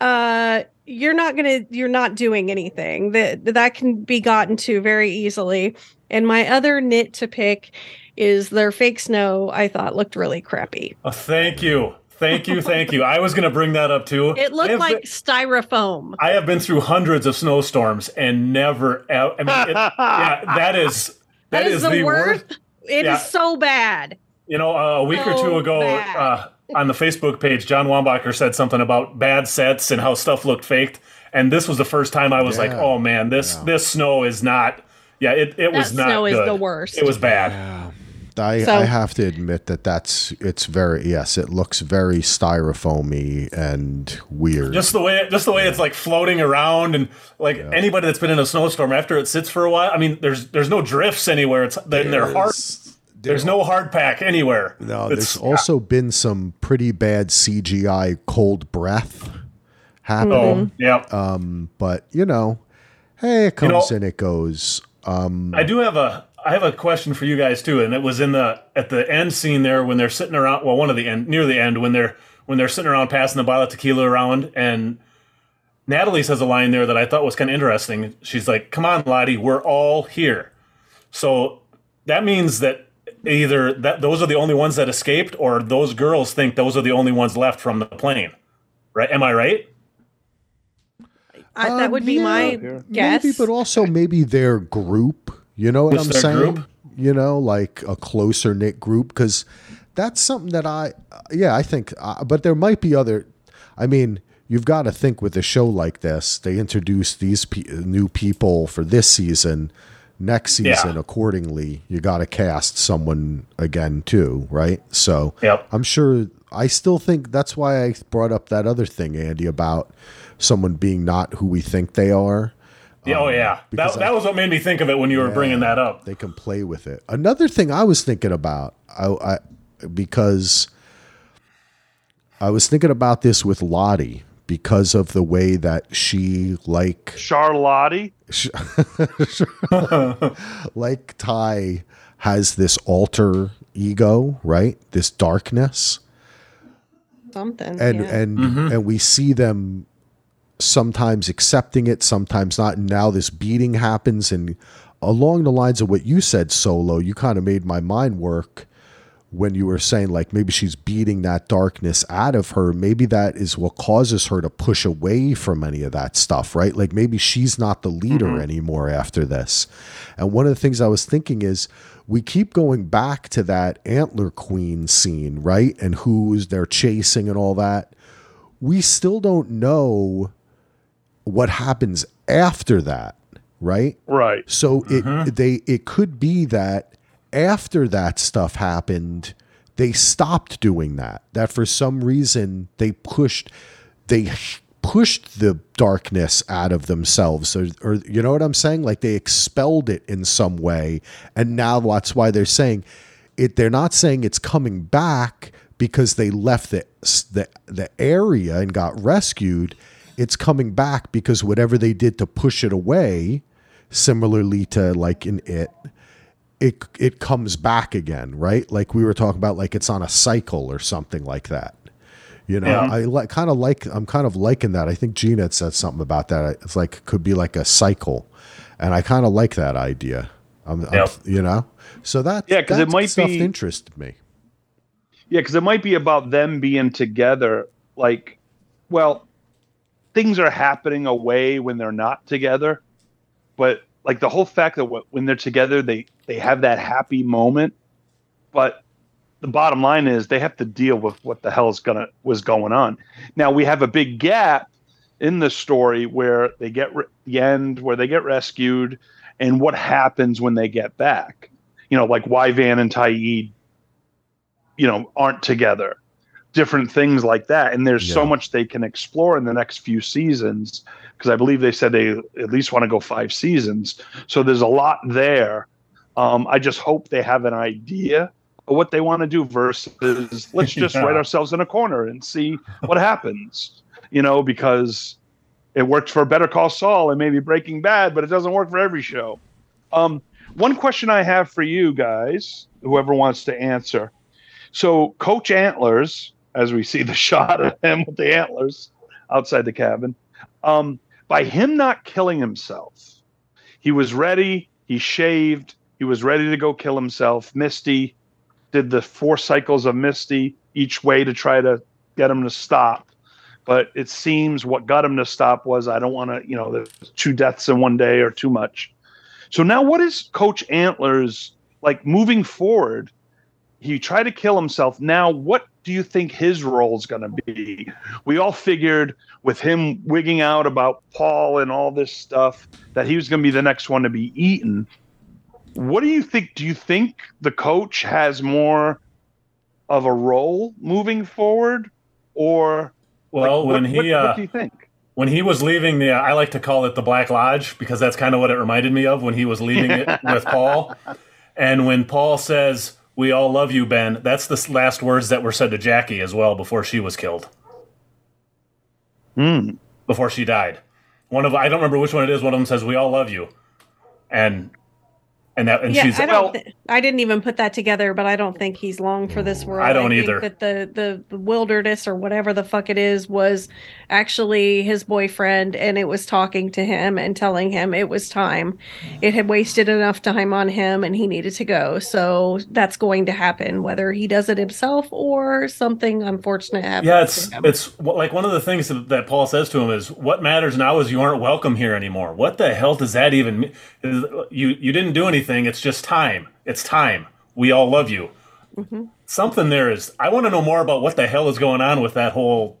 uh, you're not gonna you're not doing anything. That that can be gotten to very easily. And my other nit to pick is their fake snow, I thought looked really crappy. Oh, thank you. Thank you. Thank you. I was going to bring that up too. It looked like been- styrofoam. I have been through hundreds of snowstorms and never. I mean, it, yeah, that is that is, the, worst. It is Yeah. so bad. You know, uh, a week or two ago uh, on the Facebook page, John Wambacher said something about bad sets and how stuff looked faked. And this was the first time I was like, "Oh man, this Yeah. this snow is not." Yeah, it, it That was not snow is good. the worst. It was bad. Yeah. I, So- I have to admit that that's it's very yes it looks very styrofoamy and weird Just the way, just the way it's like floating around, and like anybody that's been in a snowstorm after it sits for a while. I mean, there's there's no drifts anywhere. It's they're, they're hard. There's no hard pack anywhere. no It's- there's also been some pretty bad CGI cold breath happen Oh, yeah. um but you know hey it You comes know- and it goes um I do have a I have a question for you guys too, and it was in the at the end scene there when they're sitting around. Well, one of the end near the end when they're when they're sitting around passing the bottle of tequila around, and Natalie says a line there that I thought was kind of interesting. She's like, "Come on, Lottie, we're all here." So that means that either that those are the only ones that escaped, or those girls think those are the only ones left from the plane. Right? Am I right? I, that Um, would be yeah, my guess. maybe but also maybe their group you know what i'm saying group? you know like a closer knit group because that's something that i yeah i think uh, but there might be other i mean you've got to think with a show like this they introduce these pe- new people for this season next Yeah. season accordingly you got to cast someone again too right so Yep. i'm sure i still think that's why i brought up that other thing andy about someone being not who we think they are Yeah, oh yeah. Um, because That, that was what made me think of it when you were bringing that up. they can play with it. Another thing I was thinking about, I, I because I was thinking about this with Lottie because of the way that she like Charlotte. like Ty has this alter ego, right? This darkness. Something. And yeah. and and we see them sometimes accepting it, sometimes not. And now this beating happens. And along the lines of what you said, Solo, you kind of made my mind work when you were saying like maybe she's beating that darkness out of her. Maybe that is what causes her to push away from any of that stuff right? Like maybe she's not the leader mm-hmm. anymore after this. And one of the things i was thinking is we keep going back to that antler queen scene right? And who's they're chasing and all that. We still don't know what happens after that right Right. so it mm-hmm. they it could be that after that stuff happened, they stopped doing that. That for some reason they pushed they pushed the darkness out of themselves or, or you know what I'm saying? Like they expelled it in some way. And now that's why they're saying it they're not saying it's coming back because they left the the, the area and got rescued. It's coming back because whatever they did to push it away, similarly to like in it it it comes back again right? Like we were talking about like it's on a cycle or something like that. You know Yeah. i like kind of like i'm kind of liking that. I think gina said something about that. It's like could be like a cycle. And i kind of like that idea. I'm, I'm- you know? So that yeah, because it might stuff be- interested me. Yeah, because it might be about them being together. Like, well, things are happening away when they're not together, but like the whole fact that when they're together, they they have that happy moment. But the bottom line is they have to deal with what the hell is gonna was going on. Now we have a big gap in the story where they get re- the end where they get rescued and what happens when they get back. You know, like why Van and Taid you know aren't together different things like that. And there's so much they can explore in the next few seasons because i believe they said they at least want to go five seasons. So there's a lot there. Um, i just hope they have an idea of what they want to do versus let's just Yeah. write ourselves in a corner and see what happens you know because it worked for better call saul and maybe breaking bad but it doesn't work for every show. Um, one question i have for you guys whoever wants to answer. So Coach Antlers, as we see the shot of him with the antlers outside the cabin, um, by him not killing himself, he was ready. He shaved. He was ready to go kill himself. Misty did the four cycles of Misty each way to try to get him to stop. But it seems what got him to stop was I don't want to, you know, there's two deaths in one day or too much. So now, what is Coach Antlers like moving forward? he tried to kill himself. Now, what do you think his role is going to be? We all figured with him wigging out about Paul and all this stuff that he was going to be the next one to be eaten. What do you think? Do you think the coach has more of a role moving forward, or Well, like, when what, he what, uh, what do you think? when he was leaving the, I like to call it the Black Lodge because that's kind of what it reminded me of when he was leaving it with Paul. And when Paul says, "We all love you, Ben," that's the last words that were said to Jackie as well before she was killed, Hmm. before she died. One of I don't remember which one it is. One of them says, "We all love you," and and that and yeah, she's I well- don't. I didn't even put that together, but I don't think he's long for this world. I don't think either. That the, the the wilderness or whatever the fuck it is was actually his boyfriend, and it was talking to him and telling him it was time. It had wasted enough time on him, and he needed to go. So that's going to happen, whether he does it himself or something unfortunate happens. Yeah, it's it's like one of the things that that Paul says to him is, "What matters now is you aren't welcome here anymore." What the hell does that even mean? You you didn't do anything. It's just time. It's time. We all love you. Mhm. Something there is. I want to know more about what the hell is going on with that whole.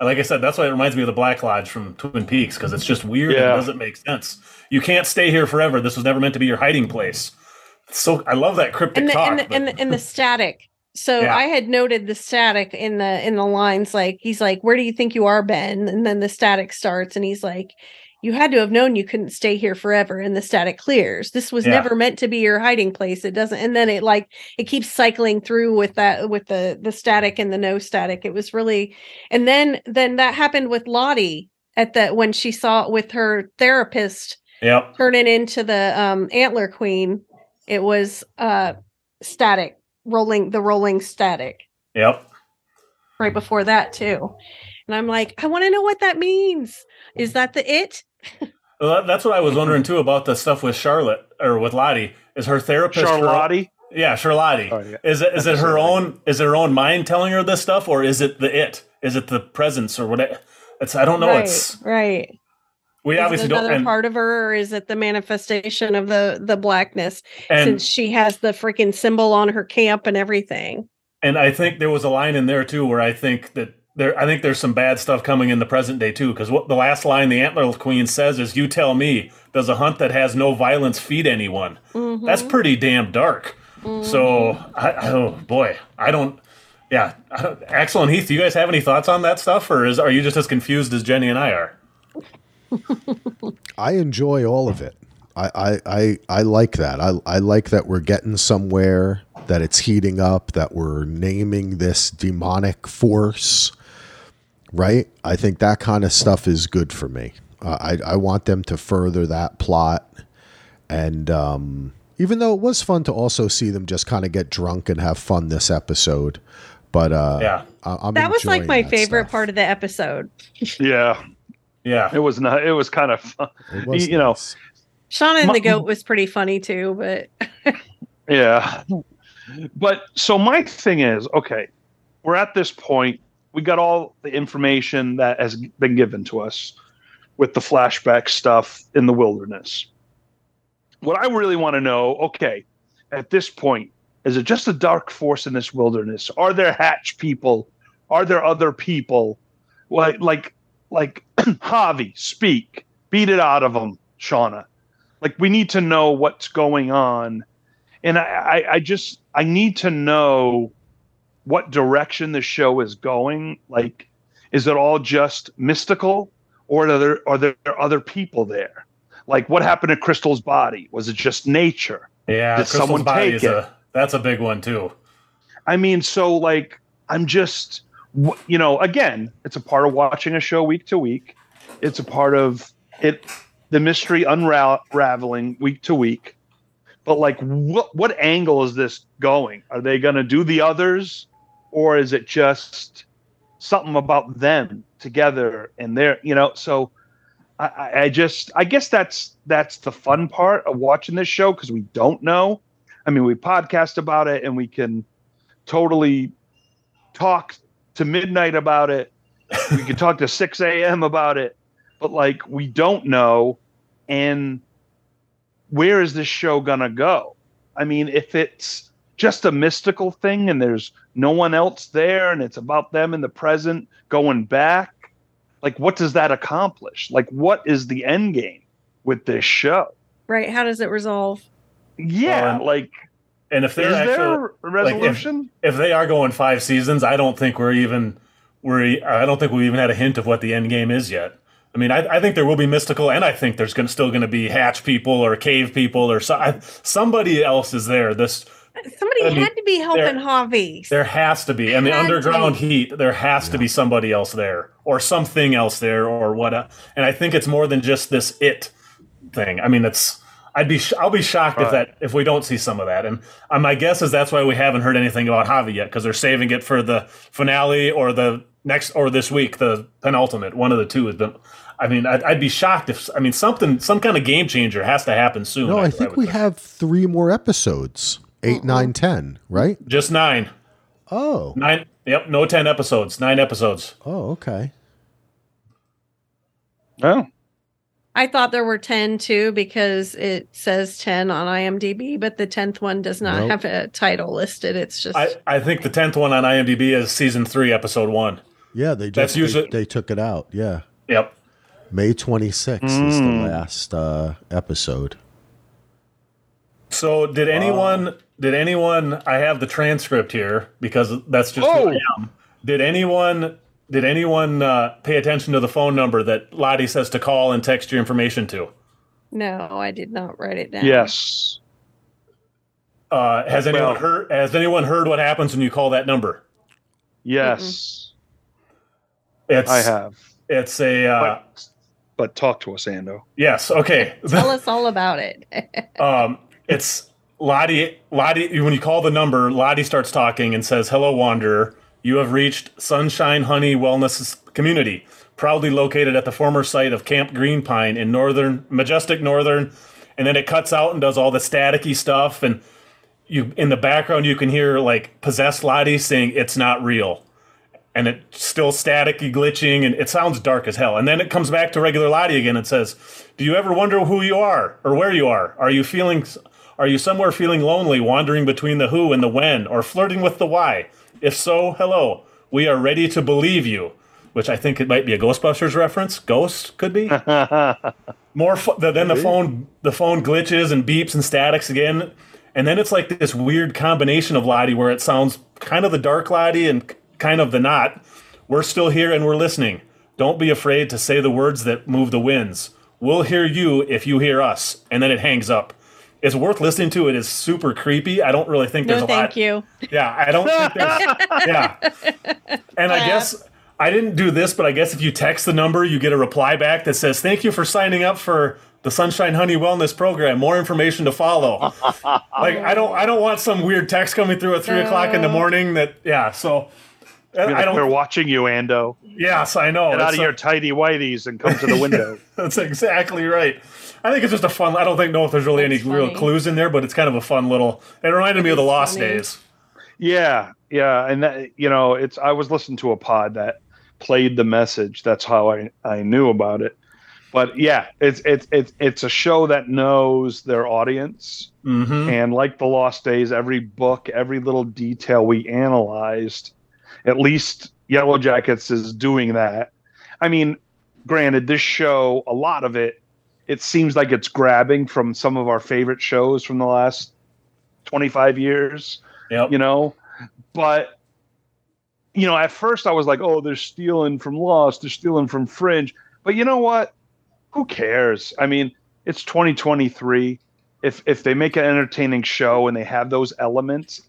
Like I said, that's why it reminds me of the Black Lodge from Twin Peaks because it's just weird and Yeah. it doesn't make sense. You can't stay here forever. This was never meant to be your hiding place. So I love that cryptic and the, talk. and, the, but- and, the, and the static. So Yeah. I had noted the static in the in the lines like he's like, "Where do you think you are, Ben?" And then the static starts, and he's like, you had to have known you couldn't stay here forever and the static clears. This was Yeah. never meant to be your hiding place. It doesn't and then it like it keeps cycling through with that with the the static and the no static. It was really and then then that happened with Lottie at the when she saw with her therapist Yep. turning into the um antler queen. It was uh static rolling the rolling static Yep. right before that too. And I'm like, I want to know what that means. Is that the it? Well, that's what I was wondering too about the stuff with Charlotte or with Lottie. Is her therapist her- Charlotte. yeah, Charlotte. Oh, yeah. Is it is it her own is it her own mind telling her this stuff or is it the it? Is it the presence or what? It's I don't know. right, It's right. we Is it obviously don't. another And, part of her, or is it the manifestation of the the blackness? and since she has the freaking symbol on her camp and everything. and I think there was a line in there too where I think that there I think there's some bad stuff coming in the present day too because what the last line the antler queen says is you tell me does a hunt that has no violence feed anyone that's Mhm. pretty damn dark so I, I oh boy I don't yeah I don't, Axel and Heath do you guys have any thoughts on that stuff or is are you just as confused as Jenni and I are I enjoy all of it. I, I, I, I like that. I, I like that we're getting somewhere, that it's heating up, that we're naming this demonic force, right? I think that kind of stuff is good for me. Uh, I, I want them to further that plot. And um, even though it was fun to also see them just kind of get drunk and have fun this episode, but uh, Yeah. I, I'm That was like my favorite stuff. part of the episode. Yeah, yeah it was not. It was kind of fun. It was you know, nice. Shauna and My- the goat was pretty funny too, but Yeah. But so my thing is, okay, we're at this point. We got all the information that has been given to us with the flashback stuff in the wilderness. What I really want to know, okay, at this point, is it just a dark force in this wilderness? Are there hatch people? Are there other people? Like like like Javi, speak. Beat it out of them, Shauna. Like we need to know what's going on and I, I, I just I need to know what direction the show is going. Like, is it all just mystical, or are there are there other people there? Like, what happened to Crystal's body? Was it just nature? yeah Did Crystal's someone body take is it? a that's a big one too I mean, so like, I'm just, you know, again, it's a part of watching a show week to week. It's a part of it, the mystery unraveling week to week. But like, what what angle is this going? Are they going to do the others, or is it just something about them together and they're, you know? So, I- I, just, I guess that's that's the fun part of watching this show because we don't know. I mean, we podcast about it and we can totally talk to midnight about it. We can talk to 6 a.m. about it, but like we don't know. And where is this show to go? I mean, if it's just a mystical thing and there's no one else there and it's about them in the present going back, like what does that accomplish? Like, what is the end game with this show? right, how does it resolve? Yeah, Um, like, and if there's they're actually there if- resolution? if they are going five seasons, I don't think we're even we're I don't think we've even had a hint of what the end game is yet. I mean, I, I think there will be mystical, and I think there's gonna, still going to be hatch people or cave people or so, I, somebody else is there. This Somebody I mean, had to be helping there- Javi. there has to be. I mean, Had underground to. heat. There has to be somebody else there or something else there or what. And I think it's more than just this it thing. I mean, it's. I'd be. sh- I'll be shocked if that if we don't see some of that. And uh, my guess is that's why we haven't heard anything about Javi yet because they're saving it for the finale or the next or this week the penultimate. One of the two has been. I mean, I'd, I'd be shocked if. I mean, something some kind of game changer has to happen soon. No, I would think we have three more episodes. Eight, nine, ten, right? just nine. Oh, Nine. Yep. No ten episodes. Nine episodes. oh, okay. Oh, I thought there were 10 too because it says 10 on IMDb, but the 10th one does not Nope. have a title listed. It's just I, I think the tenth one on IMDb is season three, episode one. Yeah, they That's just they- usually- they, took it out. Yeah, Yep. May twenty sixth is the Mm. last uh, episode. So did anyone did anyone I have the transcript here because that's just who Oh. I am. Did anyone did anyone uh, pay attention to the phone number that Lottie says to call and text your information to? No, I did not write it down. Yes. Uh, has anyone Well- heard? Has anyone heard what happens when you call that number? Yes. It's I have. It's a uh, But, but talk to us, Ando. yes. Okay. Tell us all about it. um, it's Lottie. Lottie. When you call the number, Lottie starts talking and says, "Hello, Wanderer. You have reached Sunshine Honey Wellness Community, proudly located at the former site of Camp Green Pine in northern, majestic northern." And then it cuts out and does all the staticky stuff, and you in the background you can hear like possessed Lottie saying, "It's not real." and it's still staticky glitching and it sounds dark as hell and then it comes back to regular lottie again and says do you ever wonder who you are or where you are are you feeling are you somewhere feeling lonely wandering between the who and the when or flirting with the why? If so hello. We are ready to believe you which i think it might be a ghostbusters reference. Ghost could be. More the, then the phone the phone glitches and beeps and statics again. And then it's like this weird combination of lottie where it sounds kind of the dark lottie and kind of the not. We're still here and we're listening. Don't be afraid to say the words that move the winds. We'll hear you if you hear us. And then it hangs up it's worth listening to it is super creepy i don't really think there's no, a lot thank you. yeah, I don't think there's. yeah. And I guess I didn't do this, but I guess if you text the number, you get a reply back that says, Thank you for signing up for the Sunshine Honey Wellness Program. More information to follow. like I don't I don't want some weird text coming through at three o'clock in the uh. morning that yeah, so I We're don't watching you, Ando. yes, I know. Get out of a- your tidy whiteys and come to the window. That's exactly right. I think it's just a fun. I don't think know if there's really That's any real clues in there, but it's kind of a fun little. It reminded me of the Lost funny. Days. yeah, yeah, and that you know, it's. I was listening to a pod that played the message. That's how I I knew about it. But yeah, it's it's it's it's a show that knows their audience, Mm-hmm. and like the Lost Days, every book, every little detail we analyzed, at least Yellow Jackets is doing that. I mean, granted, this show, a lot of it, it seems like it's grabbing from some of our favorite shows from the last 25 years, Yep. you know? But, you know, at first I was like, oh, they're stealing from Lost, they're stealing from Fringe. But you know what? Who cares? I mean, it's 2023. If if they make an entertaining show and they have those elements,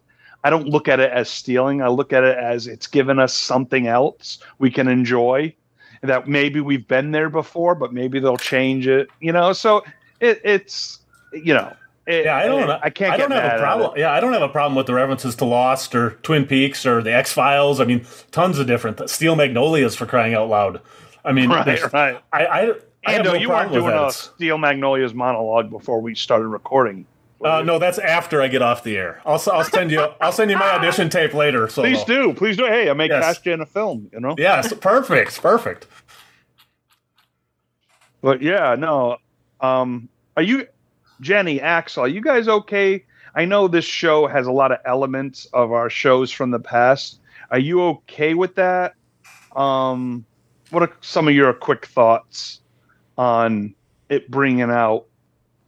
I don't look at it as stealing. I look at it as it's given us something else we can enjoy that maybe we've been there before, but maybe they'll change it. You know, so it, it's you know, it, Yeah, I don't. I can't. I don't get have a problem. Yeah, I don't have a problem with the references to Lost or Twin Peaks or the X Files. I mean, tons of different Steel Magnolias for crying out loud. I mean, Right, right. I, I, I Ando, no you weren't doing that. a Steel Magnolias monologue before we started recording. Uh, no, that's after I get off the air. I'll, I'll send you. I'll send you my audition tape later. So Please do, please do. Hey, I may Yes. cast you in a film. You know. Yes, perfect, perfect. But yeah, no. Um, are you, Jenni, Axel? Are you guys okay? I know this show has a lot of elements of our shows from the past. Are you okay with that? Um, what are some of your quick thoughts on it bringing out,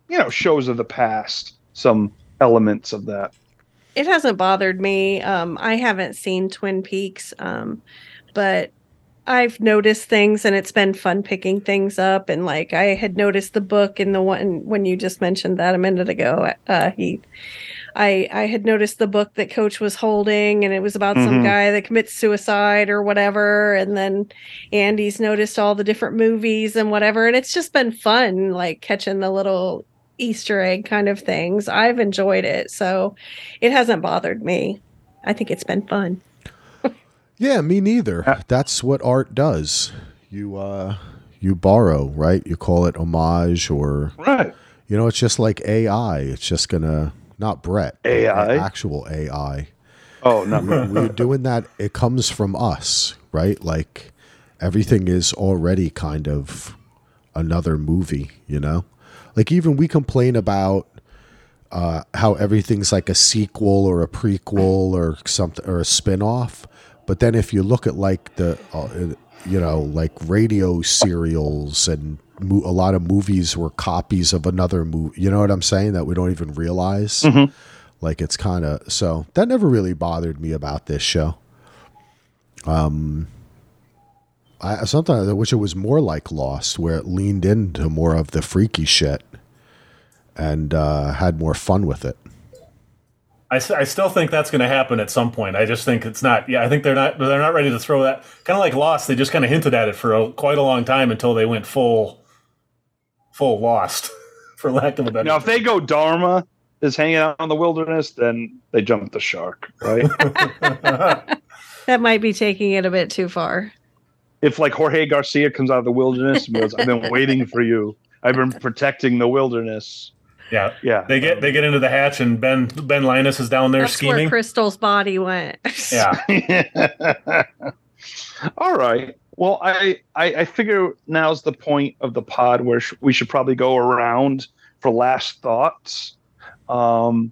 you know, shows of the past? Some elements of that. It hasn't bothered me. Um, I haven't seen Twin Peaks, um, but I've noticed things, and it's been fun picking things up. And like I had noticed the book in the one when you just mentioned that a minute ago, uh, Heath. I I had noticed the book that Coach was holding, and it was about some Mhm. guy that commits suicide or whatever. And then Andy's noticed all the different movies and whatever, and it's just been fun, like catching the little Easter egg kind of things. I've enjoyed it, so it hasn't bothered me. I think it's been fun. Yeah, me neither. Uh, That's what art does. You uh you borrow, right? You call it homage or Right. you know, it's just like AI. It's just gonna not Brett. AI? Actual AI. Oh no. We're doing that it comes from us, right? Like everything is already kind of another movie, you know? Like even we complain about uh, how everything's like a sequel or a prequel or something or a spin-off. But then if you look at like the uh, you know like radio serials and mo- a lot of movies were copies of another movie you know what i'm saying? That we don't even realize. Like it's kind of so that never really bothered me about this show. Um I sometimes I wish it was more like Lost, where it leaned into more of the freaky shit and uh, had more fun with it. I, I still think that's going to happen at some point. I just think it's not. Yeah, I think they're not. They're not ready to throw that. Kind of like Lost. They just kind of hinted at it for a, quite a long time until they went full, full Lost, for lack of a better. Now, if they go Dharma is hanging out in the wilderness, then they jump the shark, right? That might be taking it a bit too far. If like Jorge Garcia comes out of the wilderness and goes, "I've been waiting for you. I've been protecting the wilderness." yeah, Yeah, they get they get into the hatch and Ben Ben Linus is down there That's where scheming. Crystal's body went. yeah, All right. Well, I, I I figure now's the point of the pod where sh- we should probably go around for last thoughts. Um.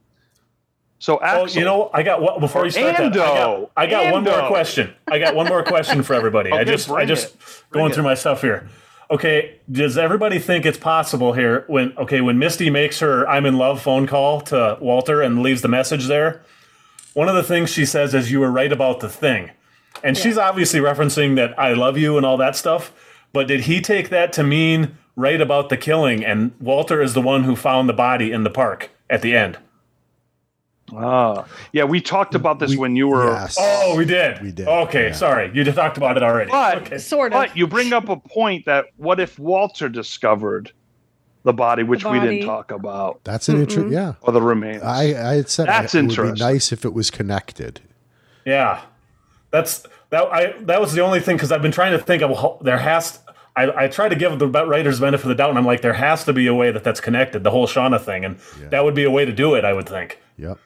So, Oh, you know, I got one before you start that. I got, Ando. I got one more question. I got one more question for everybody. I Okay, just, I just. Bring going it. through my stuff here. Okay, does everybody think it's possible here when okay when Misty makes her "I'm in love" phone call to Walter and leaves the message there? One of the things she says is, "You were right about the thing," and she's obviously referencing that "I love you" and all that stuff. But did he take that to mean right about the killing? And Walter is the one who found the body in the park at the end. Ah, yeah, we talked about this We- when you were. yes. Oh, we did. We did, Okay, yeah. sorry. You talked about it already. But- okay. sort of. But you bring up a point that what if Walter discovered the body, which we body. didn't talk about, That's an interesting. Yeah, or the remains? I I had said That's it would be interesting. nice if it was connected. Yeah, that's that. I that was the only thing because I've been trying to think of how- there has. I, I try to give the writers benefit of the doubt, and I'm like, there has to be a way that that's connected, the whole Shauna thing, and that would be a way to do it. I would think. Yep,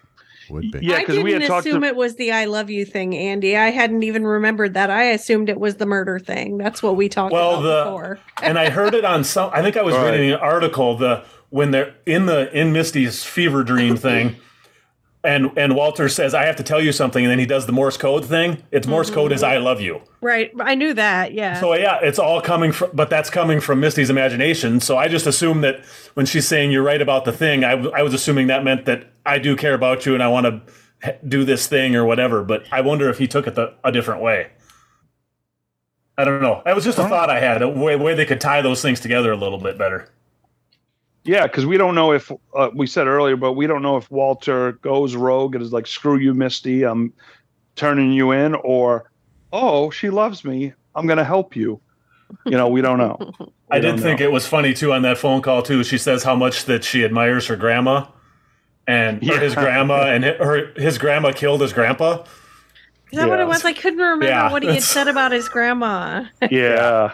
would be. yeah, I because didn't we had talked. assume To, it was the "I love you" thing, Andy. I hadn't even remembered that. I assumed it was the murder thing. That's what we talked Well, about the before. and I heard it on some. I think I was Right. reading an article the when they're in the in Misty's fever dream thing, and and Walter says, "I have to tell you something," and then he does the Morse code thing. It's Morse code is "I love you." Right. I knew that. Yeah. So yeah, it's all coming from, but that's coming from Misty's imagination. So I just assume that when she's saying you're right about the thing, I, w- I was assuming that meant that I do care about you and I want to do this thing or whatever. But I wonder if he took it the, a different way. I don't know. That was just a thought I had, a way, way they could tie those things together a little bit better. Yeah, because we don't know if uh, we said earlier, but we don't know if Walter goes rogue and is like, "Screw you, Misty, I'm turning you in," or, "Oh, she loves me, I'm going to help you." You know, we don't know. I did think know. it was funny too on that phone call too. She says how much that she admires her grandma, and Yeah. his grandma, and her his grandma killed his grandpa. Is that what it was? I couldn't remember Yeah, what he had said about his grandma. Yeah.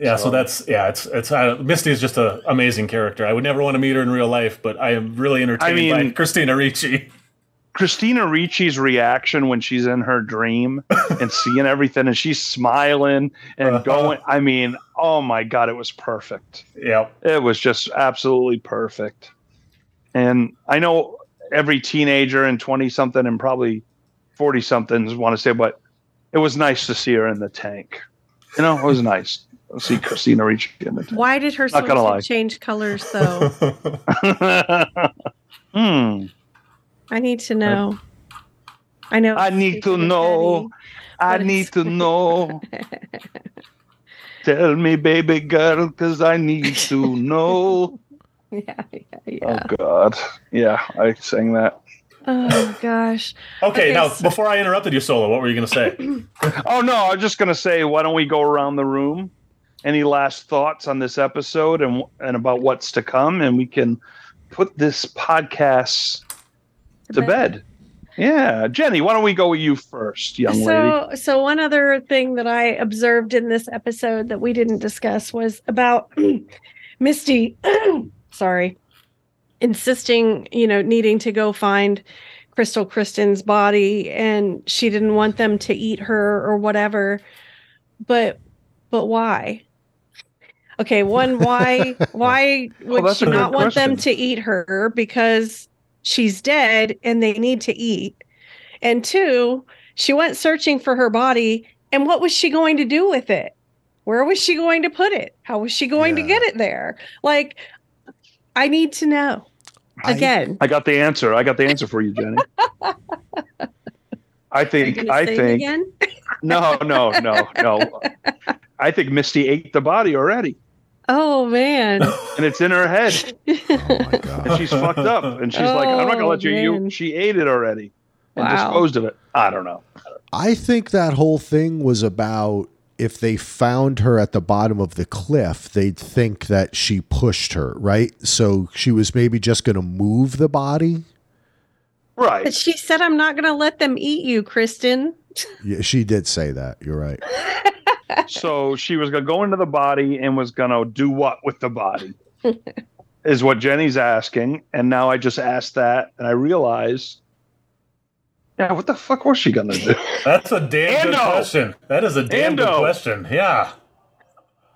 Yeah, so, So- that's yeah, it's it's uh, Misty is just an amazing character. I would never want to meet her in real life, but I am really entertained by mean- Christina Ricci. Christina Ricci's reaction when she's in her dream and seeing everything and she's smiling and Uh-huh. going I mean, oh my god, it was perfect. Yeah, It was just absolutely perfect. And I know every teenager and 20 something and probably 40 somethings want to say but it was nice to see her in the tank. You know, it was nice see Christina Ricci in the Why did her Not gonna lie. change colors though? hmm. I need to know. I know. I need to know. Daddy. I But need it's- to know. Tell me, baby girl, because I need to know. Yeah, yeah, yeah. Oh God, yeah, I sang that. Oh gosh. Okay, Okay, now so- before I interrupted you, Solo, what were you going to say? Oh no, I was just gonna say, why don't we go around the room? Any last thoughts on this episode and and about what's to come, and we can put this podcast to bed. Yeah, Jenni, why don't we go with you first, young lady? So, so one other thing that I observed in this episode that we didn't discuss was about Misty. sorry, insisting, you know, needing to go find Crystal Kristen's body, and she didn't want them to eat her or whatever. But, but why? Okay, one, why? Why would she not want them to eat her? Because she's dead and they need to eat. And two, she went searching for her body. And what was she going to do with it? Where was she going to put it? How was she going to get it there? Like, I need to know I- again. I got the answer. I got the answer for you, Jenni. I think. I think. again. No, no, no, no. I think Misty ate the body already, Oh man. and it's in her head, Oh my and she's fucked up. And she's like, "I'm not gonna Oh, let you." You, oh, man. she ate it already and Wow. disposed of it. I don't know. I think that whole thing was about if they found her at the bottom of the cliff, they'd think that she pushed her, right? So she was maybe just going to move the body. Right. But Right. she said, "I'm not going to let them eat you, Kristen." Yeah, she did say that. You're right. So she was gonna go into the body and was gonna do what with the body? is what Jenni's asking, and now I just asked that, and I realized, yeah, what the fuck was she gonna do? That's a damn good Ando. question. That is a damn good Ando. question. Yeah.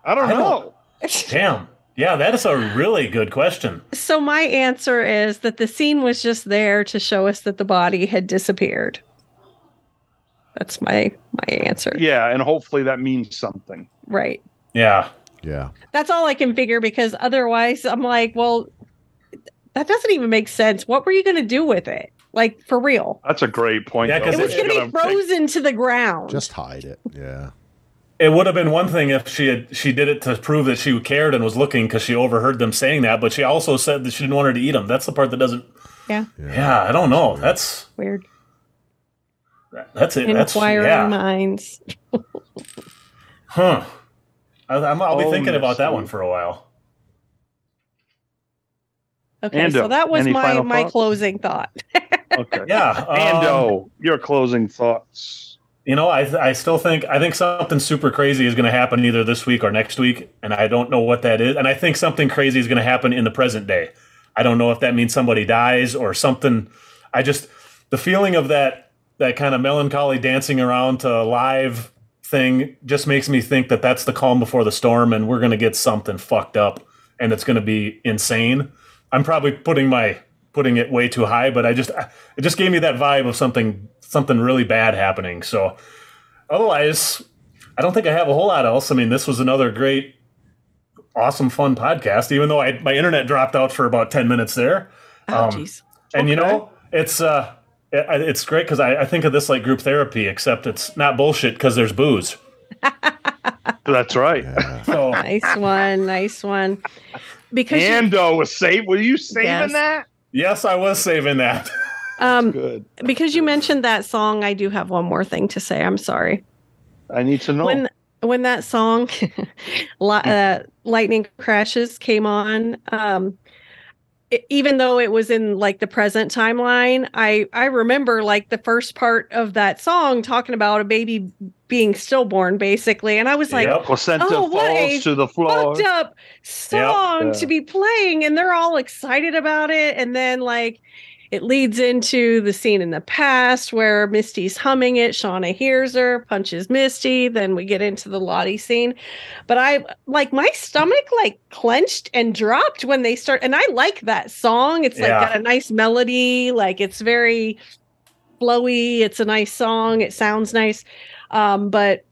I don't I don't- know. Damn. Yeah, that is a really good question. So my answer is that the scene was just there to show us that the body had disappeared. That's my my answer. Yeah, and hopefully that means something. Right. Yeah. Yeah. That's all I can figure because otherwise I'm like, well, that doesn't even make sense. What were you going to do with it? Like for real? That's a great point. Yeah, though. 'cause It was going to be gonna take- frozen to the ground. Just hide it. Yeah. It would have been one thing if she had she did it to prove that she cared and was looking because she overheard them saying that, but she also said that she didn't want her to eat them. That's the part that doesn't. yeah. Yeah, I don't know. That's Weird. That's it. That's Inquiring yeah. minds. Huh. I, I'm, I'll be Oh, thinking about that one for a while. Okay, so that was my my thoughts? closing thought. Okay. Yeah. um, Ando, your closing thoughts. You know, I I still think I think something super crazy is going to happen either this week or next week, and I don't know what that is. And I think something crazy is going to happen in the present day. I don't know if that means somebody dies or something. I just the feeling of that that kind of melancholy dancing around to live thing just makes me think that that's the calm before the storm, and we're going to get something fucked up, and it's going to be insane. I'm probably putting my putting it way too high, but I just it just gave me that vibe of something something really bad happening. So otherwise, I don't think I have a whole lot else. I mean, this was another great, awesome, fun podcast. Even though I, my internet dropped out for about ten minutes there, Oh, Um, and you know, it's uh, it's great because I, I think of this like group therapy, except it's not bullshit because there's booze. That's right. So nice one. Nice one. Because you- Ando was saved. Were you saving Yes. that? yes, I was saving that. um, Good. because you mentioned that song, I do have one more thing to say. I'm sorry. I need to know. When when that song uh, lightning crashes came on um even though it was in like the present timeline i i remember like the first part of that song talking about a baby being stillborn basically and i was like Yep. Placenta Oh, what a falls to the floor. fucked up song Yeah. to be playing and they're all excited about it and then like it leads into the scene in the past where Misty's humming it. Shauna hears her, punches Misty. Then we get into the Lottie scene. But I like my stomach like clenched and dropped when they start. And I like that song. It's like Yeah. got a nice melody. Like it's very flowy. It's a nice song. It sounds nice. Um, but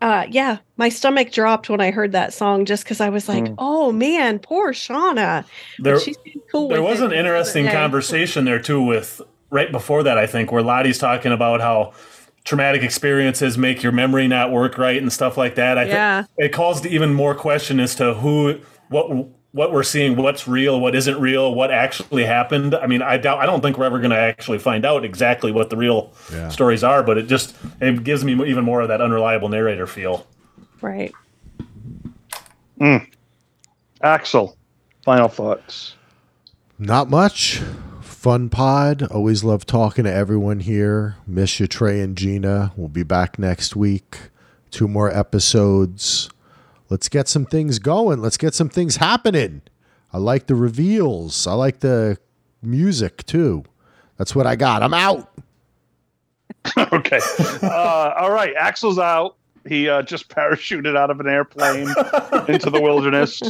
uh yeah, my stomach dropped when I heard that song just because I was like, Mm. oh man, poor Shauna. There, cool there was it an interesting other conversation there too with right before that i think where lottie's talking about how traumatic experiences make your memory not work right and stuff like that i Yeah. think it calls to even more question as to who what what we're seeing what's real what isn't real what actually happened i mean i doubt i don't think we're ever going to actually find out exactly what the real Yeah. stories are but it just it gives me even more of that unreliable narrator feel Right. Hmm. Axel, final thoughts. Not much. Fun pod. Always love talking to everyone here. Miss you, Trey and Gina. We'll be back next week. Two more episodes. Let's get some things going. Let's get some things happening. I like the reveals. I like the music too. That's what I got. I'm out. okay. Uh, all right. Axel's out. He uh, just parachuted out of an airplane into the wilderness.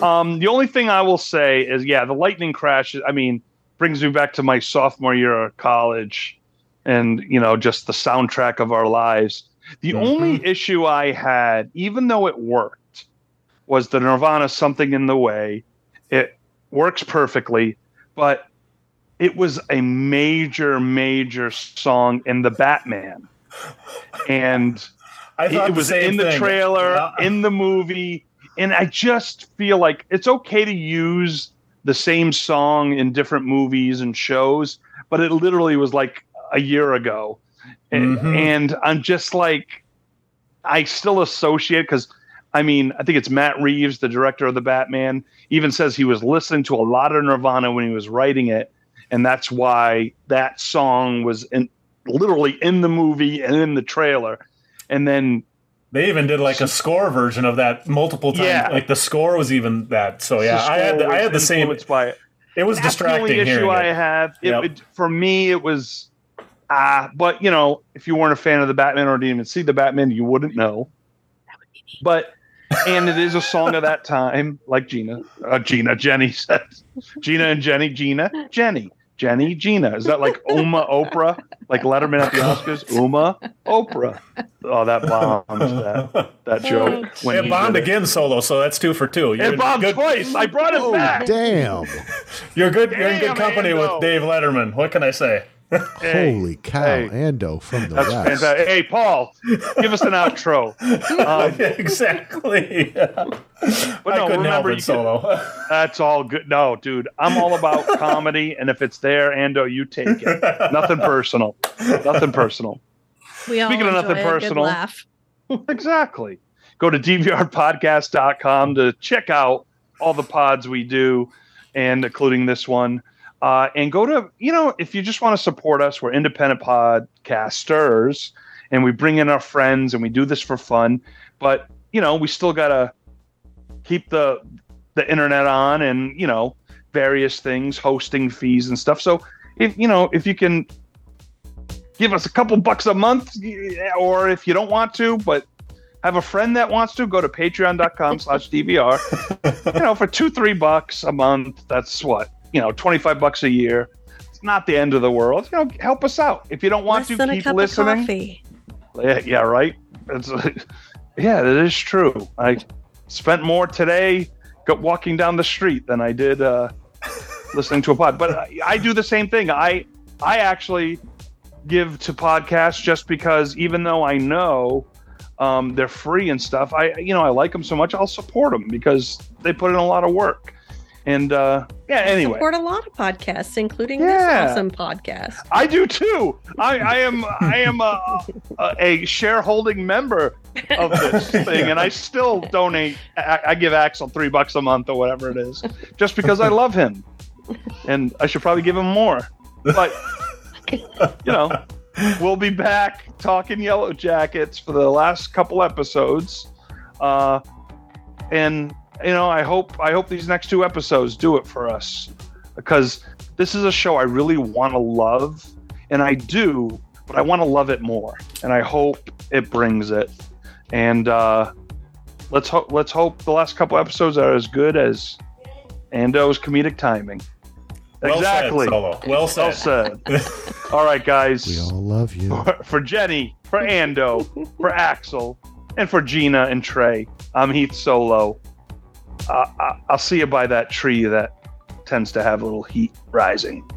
Um, the only thing I will say is, yeah, the lightning crash. I mean, brings me back to my sophomore year of college, and you know, just the soundtrack of our lives. The only issue I had, even though it worked, was the Nirvana "Something in the Way." It works perfectly, but it was a major, major song in the Batman and it was in the thing. trailer, Yeah. in the movie, and I just feel like it's okay to use the same song in different movies and shows, but it literally was like a year ago, and, Mhm. and I'm just like, I still associate because. I mean, I think it's Matt Reeves, the director of the Batman, even says he was listening to a lot of Nirvana when he was writing it, and that's why that song was in, literally in the movie and in the trailer. And then They even did like a score version of that multiple times. Yeah. Like the score was even that. So yeah, I had the, I had the same. by it. It was That's the only issue I it. have. It, Yep. it- for me, it was ah, but you know, if you weren't a fan of the Batman or didn't even see the Batman, you wouldn't know. But and it is a song of that time, like Gina, uh, Gina, Jenni says, Gina and Jenni, Gina, Jenni, Jenni, Gina. Is that like Uma Oprah, like Letterman at the Oscars? Uma Oprah. Oh, that bombed that that joke. It he bombed it. again solo, so that's two for two. You're It bombed good, twice. I brought it Oh, back. damn. You're good. You're in good company Ando. with Dave Letterman. What can I say? Hey, Holy cow. hey. Ando from the That's West. fantastic. Hey, Paul, give us an outro. Um, exactly. but I no, couldn't remember, help you it can- solo. that's all good. No, dude, I'm all about comedy, and if it's there, Ando, you take it. Nothing personal. Nothing personal. We all Speaking of enjoy nothing a good personal. laugh. Exactly. Go to dvrpodcast.com to check out all the pods we do, and including this one. Uh, and go to, you know, if you just want to support us, we're independent podcasters and we bring in our friends and we do this for fun. But, you know, we still got to keep the the internet on and, you know, various things, hosting fees and stuff. So, if, you know, if you can give us a couple bucks a month or if you don't want to, but have a friend that wants to go to patreon.com slash dvr you know for two three bucks a month that's what you know 25 bucks a year. It's not the end of the world. You know help us out. If you don't want Less to keep listening coffee. yeah, yeah right? It's, yeah it is true. I spent more today walking down the street than i did uh, listening to a pod. But I, I do the same thing. I i actually give to podcasts just because even though i know um, they're free and stuff i you know i like them so much i'll support them because they put in a lot of work and uh, yeah anyway Support a lot of podcasts, including Yeah. this awesome podcast. I do too. I, I am I am a, a, a shareholding member of this thing, and I still donate. I, I give Axel three bucks a month or whatever it is, just because I love him, and I should probably give him more. But you know, we'll be back talking Yellowjackets for the last couple episodes, uh, and you know, I hope I hope these next two episodes do it for us because this is a show I really want to love, and I do, but I want to love it more, and I hope it brings it. And uh, let's hope let's hope the last couple episodes are as good as Ando's comedic timing. Well exactly. said, Solo. Well said. Well said. all right, guys. We all love you. For, for Jenni, for Ando, for Axel, and for Gina and Trey, I'm Heath Solo. I, I'll see you by that tree that tends to have a little heat rising.